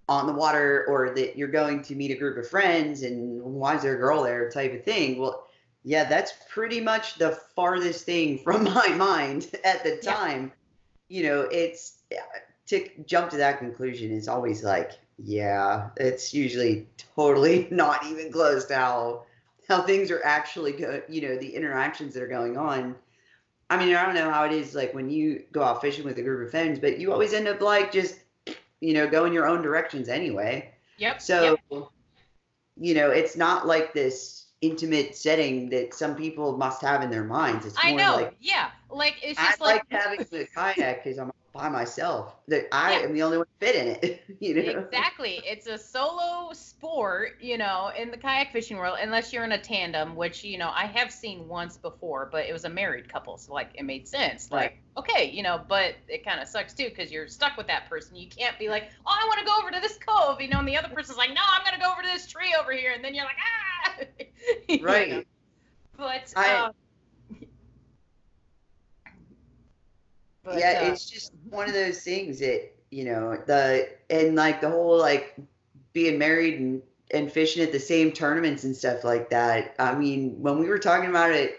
on the water or that you're going to meet a group of friends and why is there a girl there type of thing. Well, yeah, that's pretty much the farthest thing [LAUGHS] from my mind at the Yeah. time. You know, it's to jump to that conclusion is always like, yeah, it's usually totally [LAUGHS] not even close to how how things are actually go you know the interactions that are going on i mean i don't know how it is like when you go out fishing with a group of friends but you always end up like just you know going your own directions anyway Yep. so yep. you know it's not like this intimate setting that some people must have in their minds it's more I know. like yeah. Like it's just like, like, having the kayak because i'm by myself that i Yeah. am the only one fit in it [LAUGHS] you know exactly. It's a solo sport, you know, in the kayak fishing world, unless you're in a tandem, which, you know, I have seen once before, but it was a married couple. So, like, it made sense. Right. Like, okay, you know, but it kind of sucks too because you're stuck with that person. You can't be like, oh, I want to go over to this cove, you know, and the other person's like, no, I'm going to go over to this tree over here. And then you're like, ah. [LAUGHS] You know? right But, I- um, but, yeah, uh, it's just one of those things that you know the and like the whole like being married and and fishing at the same tournaments and stuff like that. I mean, when we were talking about it,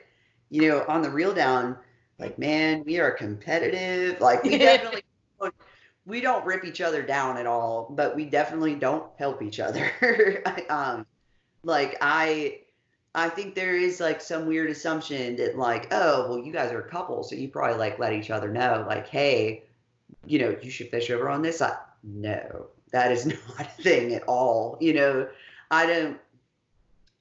you know, on the reel down, like man, we are competitive. Like we [LAUGHS] definitely don't- we don't rip each other down at all, but we definitely don't help each other. [LAUGHS] um, like I I think there is like some weird assumption that like, oh, well, you guys are a couple, so you probably like let each other know, like, hey, you know, you should fish over on this side. No, that is [LAUGHS] not a thing at all. You know, I don't,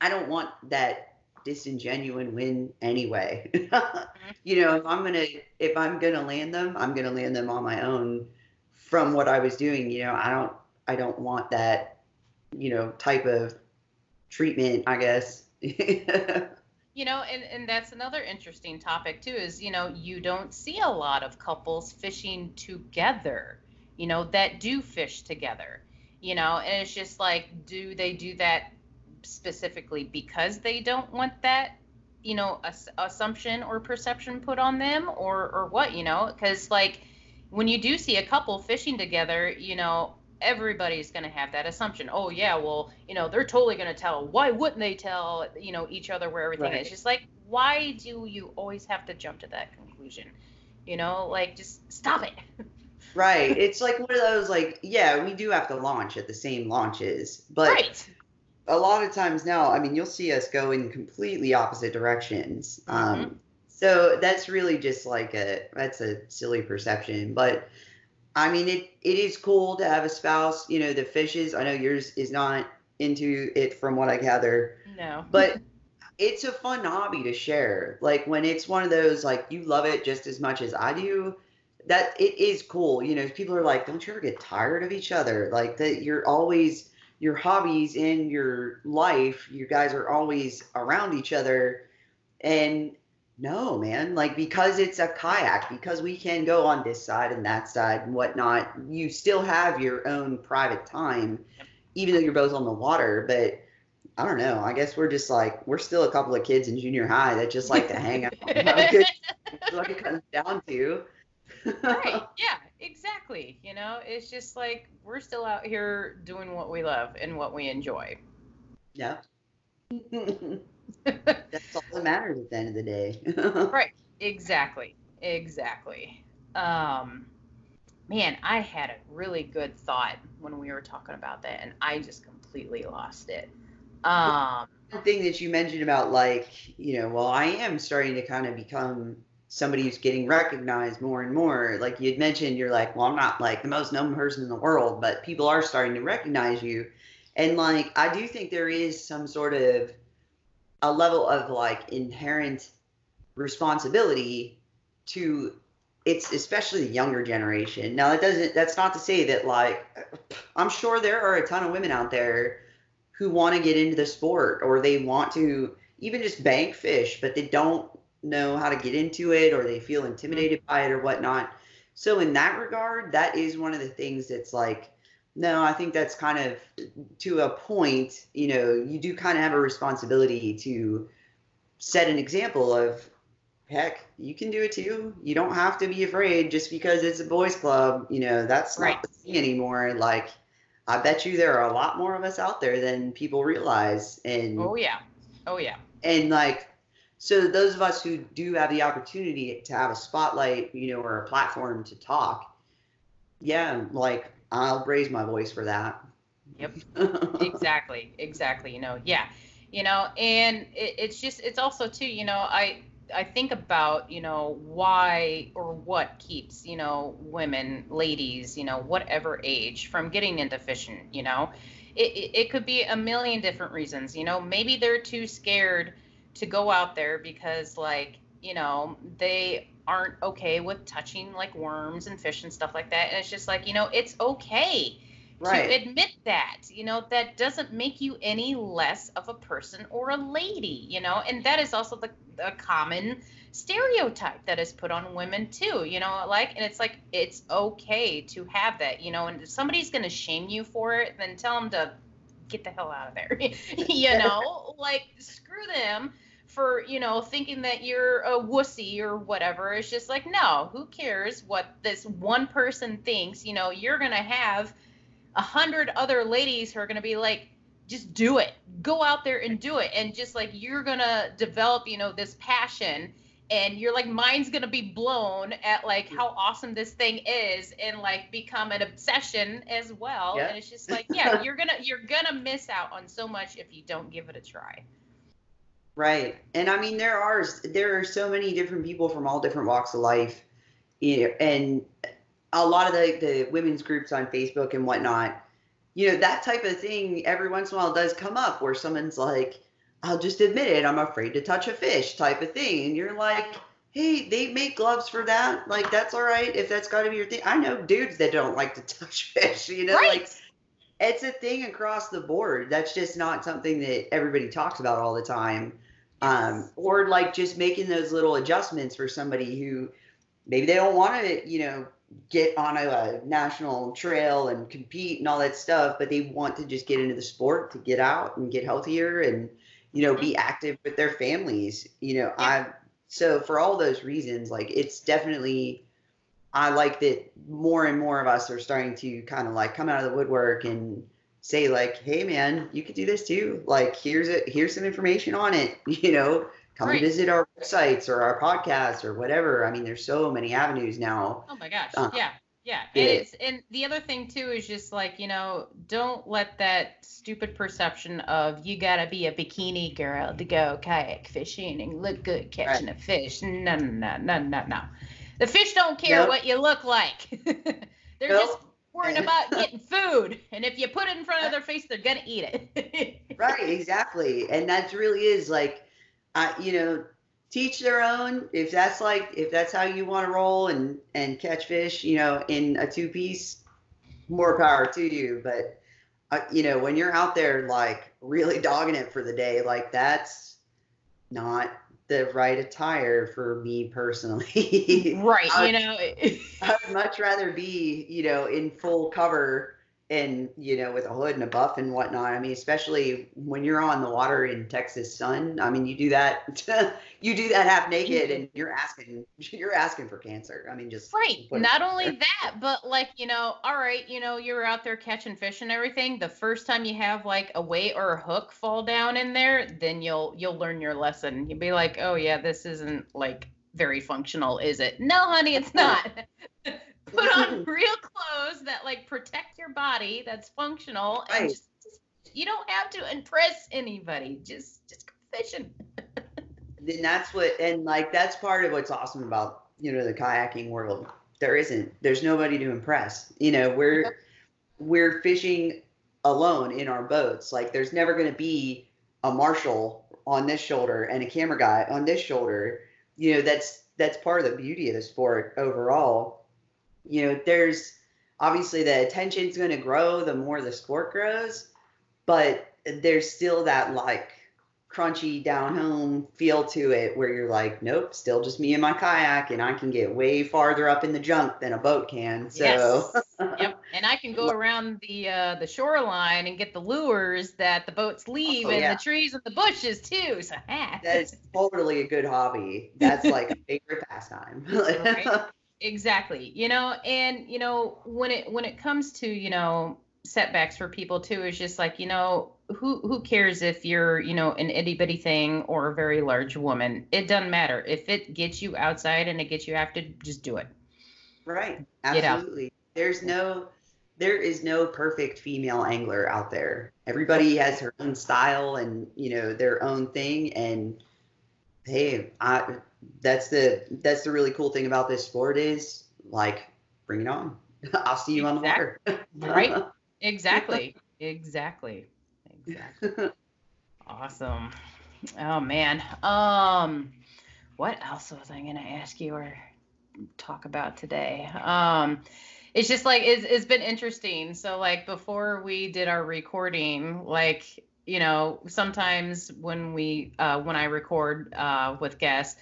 I don't want that disingenuine win anyway. [LAUGHS] you know, if I'm gonna, if I'm gonna land them, I'm gonna land them on my own. From what I was doing, you know, I don't, I don't want that, you know, type of treatment. I guess. [LAUGHS] You know, and, and that's another interesting topic too, is, you know, you don't see a lot of couples fishing together, you know, that do fish together. you know, and it's just like, do they do that specifically because they don't want that, you know, ass- assumption or perception put on them, or or what, you know? Because like when you do see a couple fishing together, you know, everybody's going to have that assumption. Oh yeah, well, you know, they're totally going to tell. Why wouldn't they tell, you know, each other where everything Right. is? Just like, why do you always have to jump to that conclusion? You know, like just stop it. [LAUGHS] Right. It's like one of those like, yeah, we do have to launch at the same launches, but right. a lot of times now, I mean, you'll see us go in completely opposite directions. Um, so that's really just like a that's a silly perception, but I mean, it it is cool to have a spouse. You know, the fishes. I know yours is not into it from what I gather, No. but it's a fun hobby to share. Like when it's one of those like you love it just as much as I do. That it is cool. You know, people are like, don't you ever get tired of each other? Like that you're always your hobbies in your life, you guys are always around each other. And no, man, like because it's a kayak, because we can go on this side and that side and whatnot, you still have your own private time, even though you're both on the water. But I don't know. I guess we're just like we're still a couple of kids in junior high that just like to hang out. and have a good- That's what it comes down to. right. [LAUGHS] Yeah, exactly. You know, it's just like we're still out here doing what we love and what we enjoy. yeah. [LAUGHS] That's all that matters at the end of the day. [LAUGHS] Right. Exactly. Exactly. Um man, I had a really good thought when we were talking about that and I just completely lost it. Um the thing that you mentioned about like you know well i am starting to kind of become somebody who's getting recognized more and more like you'd mentioned you're like well i'm not like the most known person in the world but people are starting to recognize you and like i do think there is some sort of a level of like inherent responsibility to it's especially the younger generation now that doesn't that's not to say that like i'm sure there are a ton of women out there who want to get into the sport or they want to even just bank fish, but they don't know how to get into it or they feel mm-hmm. intimidated by it or whatnot. So in that regard, that is one of the things that's like, no, I think that's kind of to a point, you know, you do kind of have a responsibility to set an example of heck, you can do it too. You don't have to be afraid just because it's a boys club, you know, that's Right. not the thing anymore. Like I bet you there are a lot more of us out there than people realize. And oh yeah. Oh yeah. and like so those of us who do have the opportunity to have a spotlight, you know, or a platform to talk, yeah, like I'll raise my voice for that. Yep. [LAUGHS] exactly exactly you know yeah you know and it, it's just it's also too you know i i think about you know why or what keeps you know women ladies you know whatever age from getting into fishing you know it, it, it could be a million different reasons you know maybe they're too scared to go out there because like you know they aren't okay with touching like worms and fish and stuff like that and it's just like you know it's okay Right. to admit that you know that doesn't make you any less of a person or a lady you know and that is also the a common stereotype that is put on women too you know like and it's like it's okay to have that you know and if somebody's going to shame you for it then tell them to get the hell out of there [LAUGHS] you know like screw them for you know thinking that you're a wussy or whatever. It's just like no who cares what this one person thinks? You know you're gonna have a hundred other ladies who are gonna be like just do it. Go out there and do it. And just like you're gonna develop you know this passion and you're like mind's gonna be blown at like how awesome this thing is and like become an obsession as well. Yeah. and it's just like yeah you're gonna you're gonna miss out on so much if you don't give it a try Right. And I mean there are there are so many different people from all different walks of life. You know, and a lot of the, the women's groups on Facebook and whatnot, you know, that type of thing every once in a while does come up where someone's like, I'll just admit it, I'm afraid to touch a fish type of thing. And you're like, hey, they make gloves for that. Like that's all right if that's gotta be your thing. I know dudes that don't like to [LAUGHS] touch fish, you know, right like it's a thing across the board. That's just not something that everybody talks about all the time. Um, or like just making those little adjustments for somebody who maybe they don't want to, you know, get on a, a, national trail and compete and all that stuff, but they want to just get into the sport to get out and get healthier and you know be active with their families. You know, I so for all those reasons, like it's definitely I like that more and more of us are starting to kind of like come out of the woodwork and say like, hey man, you could do this too. Like here's it, here's some information on it. [LAUGHS] You know, come right. visit our websites or our podcasts or whatever. I mean, there's so many avenues now. Oh my gosh. Uh, yeah. Yeah. And it's and the other thing too is just like, you know, don't let that stupid perception of you gotta be a bikini girl to go kayak fishing and look good catching right. a fish. No, no, no, no, no. no. The fish don't care nope. what you look like. [LAUGHS] They're nope. just worrying about [LAUGHS] getting food. And if you put it in front of their face, they're gonna eat it. [LAUGHS] right, exactly. And that really is like I, you know, teach their own. If that's like, if that's how you want to roll and and catch fish, you know, in a two piece, more power to you. But uh, you know, when you're out there like really dogging it for the day, like that's not the right attire for me personally. right, you [LAUGHS] know. I'd much rather be, you know, in full cover and you know with a hood and a buff and whatnot i mean especially when you're on the water in texas sun i mean you do that [LAUGHS] you do that half naked and you're asking [LAUGHS] you're asking for cancer. I mean just right. not only that but like you know all right you know you're out there catching fish and everything the first time you have like a weight or a hook fall down in there then you'll you'll learn your lesson. You'll be like oh yeah this isn't like very functional is it? No honey it's not [LAUGHS] put on [LAUGHS] real clothes that like protect your body that's functional right. and just, just, you don't have to impress anybody. Just just go fishing. Then that's what and like that's part of what's awesome about you know the kayaking world. There isn't there's nobody to impress. You know we're we're fishing alone in our boats. Like there's never going to be a marshal on this shoulder and a camera guy on this shoulder you know that's that's part of the beauty of the sport overall you know, there's obviously the attention's going to grow the more the sport grows, but there's still that like crunchy down home feel to it where you're like, nope, still just me and my kayak, and I can get way farther up in the junk than a boat can. So, yes. [LAUGHS] yep, and I can go around the uh, the shoreline and get the lures that the boats leave, oh, and yeah. the trees and the bushes too. So, [LAUGHS] that is totally a good hobby. That's like a favorite pastime. right? [LAUGHS] exactly you know and you know when it when it comes to you know setbacks for people too is just like you know who who cares if you're you know an itty bitty thing or a very large woman? It doesn't matter. If it gets you outside and it gets you active just do it. Right absolutely. There's no there is no perfect female angler out there. Everybody has her own style and you know their own thing and hey i that's the that's the really cool thing about this sport is like bring it on. [LAUGHS] I'll see you exactly. on the water. right? [LAUGHS] Exactly. Exactly. Exactly. [LAUGHS] awesome. Oh man. Um what else was I gonna ask you or talk about today? Um it's just like it's, it's been interesting. So like before we did our recording, like you know, sometimes when we uh when I record uh with guests,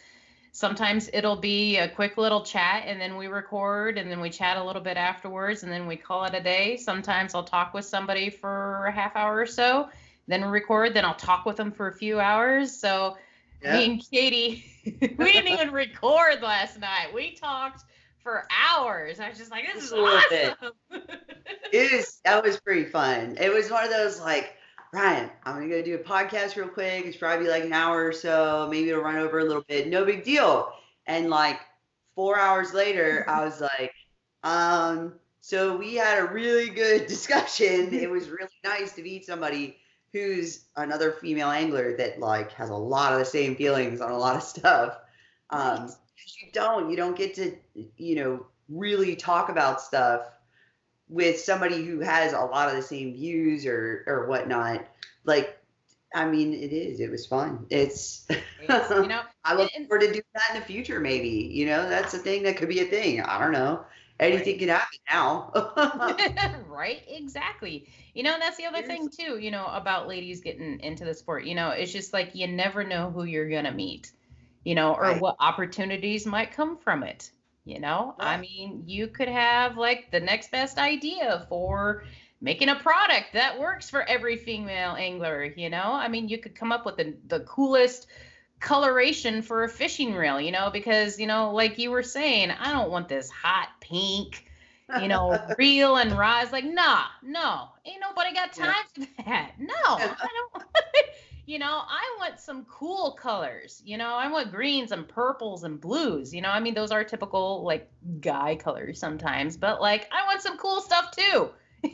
sometimes it'll be a quick little chat and then we record and then we chat a little bit afterwards and then we call it a day. Sometimes I'll talk with somebody for a half hour or so, then record, then I'll talk with them for a few hours. So yeah. me and Katie, [LAUGHS] we didn't even record last night. We talked for hours. I was just like, this is awesome. [LAUGHS] it is that was pretty fun. It was one of those like Ryan, I'm gonna go do a podcast real quick. It's probably like an hour or so. Maybe it'll run over a little bit. No big deal. And like four hours later, [LAUGHS] I was like, um, so we had a really good [LAUGHS] discussion. [LAUGHS] It was really nice to meet somebody who's another female angler that like has a lot of the same feelings on a lot of stuff. Um, you don't, you don't get to, you know, really talk about stuff with somebody who has a lot of the same views or or whatnot. Like, I mean, it is. It was fun. It's, it's you know, [LAUGHS] I look and, forward to doing that in the future. Maybe you know, that's a thing that could be a thing. I don't know. Anything right. can happen now. [LAUGHS] [LAUGHS] right, exactly. You know, that's the other thing too. You know, about ladies getting into the sport. You know, it's just like you never know who you're gonna meet. You know, or right. what opportunities might come from it You know, I mean, you could have like the next best idea for making a product that works for every female angler. You know, I mean, you could come up with the, the coolest coloration for a fishing reel, you know, because, you know, like you were saying, I don't want this hot pink, you know, [LAUGHS] reel and rise. Like, nah, no, ain't nobody got time yeah. for that. No, I don't. [LAUGHS] [LAUGHS] you know, I want some cool colors. You know, I want greens and purples and blues. You know, I mean, those are typical like guy colors sometimes, but like, I want some cool stuff too. [LAUGHS]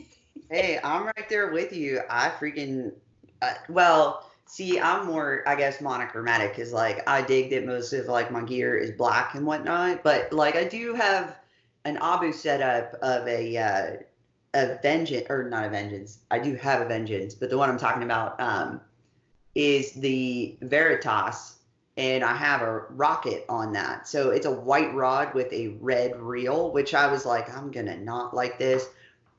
hey, I'm right there with you. I freaking, uh, well, see, I'm more, I guess, monochromatic is like I dig that most of like my gear is black and whatnot, but like I do have an Abu setup of a, uh, a vengeance or not a vengeance. I do have a vengeance, but the one I'm talking about, um, is the Veritas, and I have a rocket on that. So it's a white rod with a red reel, which I was like, I'm gonna not like this,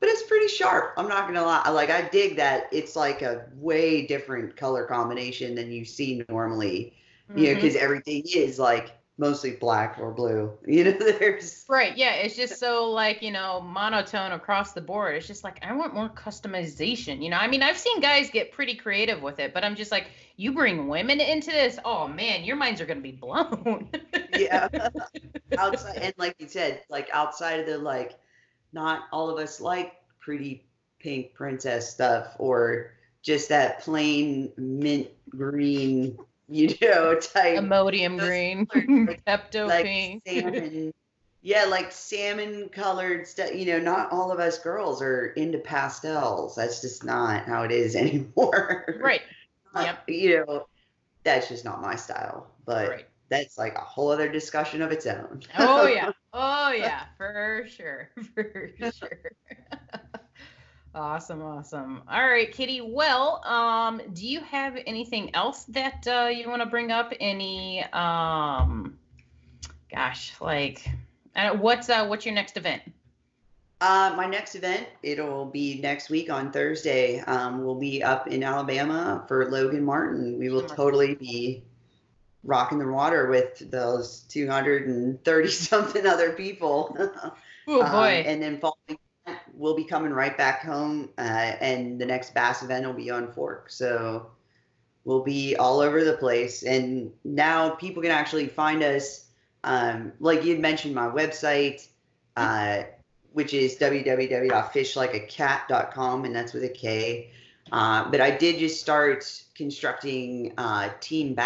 but it's pretty sharp. I'm not gonna lie. Like I dig that. It's like a way different color combination than you see normally. Mm-hmm. You know, because mm-hmm. everything is like mostly black or blue. [LAUGHS] You know, there's right. Yeah, it's just so like you know monotone across the board. It's just like I want more customization. You know, I mean, I've seen guys get pretty creative with it, but I'm just like, you bring women into this, oh man, your minds are gonna be blown. yeah, [LAUGHS] outside and like you said, like outside of the like, not all of us like pretty pink princess stuff or just that plain mint green you know, [LAUGHS] type Imodium green, like, [LAUGHS] Pepto like pink. Salmon, [LAUGHS] yeah, like salmon colored stuff. You know, not all of us girls are into pastels. That's just not how it is anymore. Right. Uh, yep. you know, that's just not my style. But right. that's like a whole other discussion of its own. oh yeah. Oh yeah, for sure. For sure. Awesome, awesome. All right, Kitty. Well, um, do you have anything else that uh, you want to bring up? Any, um, gosh, like, uh, what's uh, what's your next event? Uh, my next event, it'll be next week on Thursday. Um, we'll be up in Alabama for Logan Martin. We will totally be rocking the water with those 230 [LAUGHS] something other people. oh boy! Um, and then following we'll be coming right back home, uh, and the next bass event will be on Fork. So we'll be all over the place. And now people can actually find us, um, like you had mentioned, my website, uh, which is www.fishlikeacat.com, and that's with a K. Uh, but I did just start constructing uh, because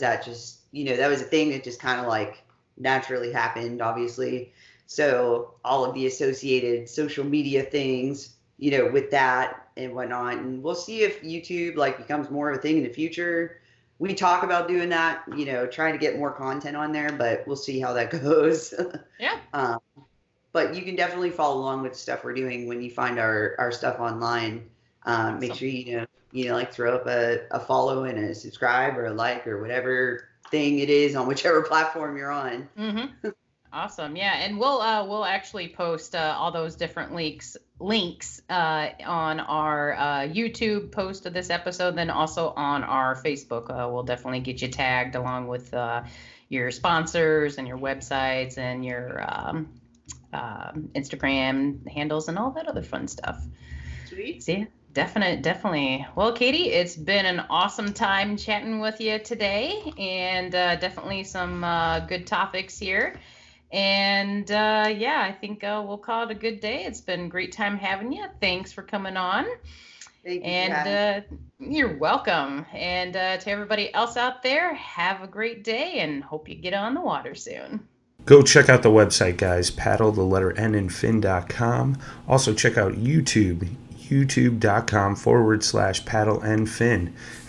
that just, you know, that was a thing that just kind of like naturally happened, obviously. So all of the associated social media things, you know, with that and whatnot. And we'll see if YouTube like becomes more of a thing in the future. We talk about doing that, you know, trying to get more content on there, but we'll see how that [LAUGHS] goes. Yeah. um, but you can definitely follow along with stuff we're doing when you find our, our stuff online. Um, make sure you know you know like throw up a, a follow and a subscribe or a like or whatever thing it is on whichever [LAUGHS] platform you're on. Mm-hmm. Awesome. Yeah, and we'll uh, we'll actually post uh, all those different links links uh, on our uh, YouTube post of this episode, then also on our Facebook. Uh, we'll definitely get you tagged along with uh, your sponsors and your websites and your um, Instagram handles and all that other fun stuff. Sweet. See, definite, definitely. Well, Katie, it's been an awesome time chatting with you today, and definitely some good topics here. And uh, yeah, I think uh, we'll call it a good day. It's been a great time having you. Thanks for coming on. Thank you. And uh, you're welcome. And uh, to everybody else out there, have a great day and hope you get on the water soon. Go check out the website, guys. Paddle the letter N and fin.com. Also, check out YouTube youtube.com forward slash paddle and fin.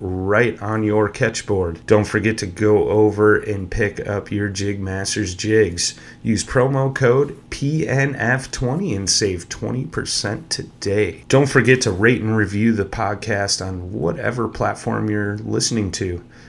right on your Ketch board. Don't forget to go over and pick up your Jig Masters jigs. Use promo code PNF20 and save 20% today. Don't forget to rate and review the podcast on whatever platform you're listening to.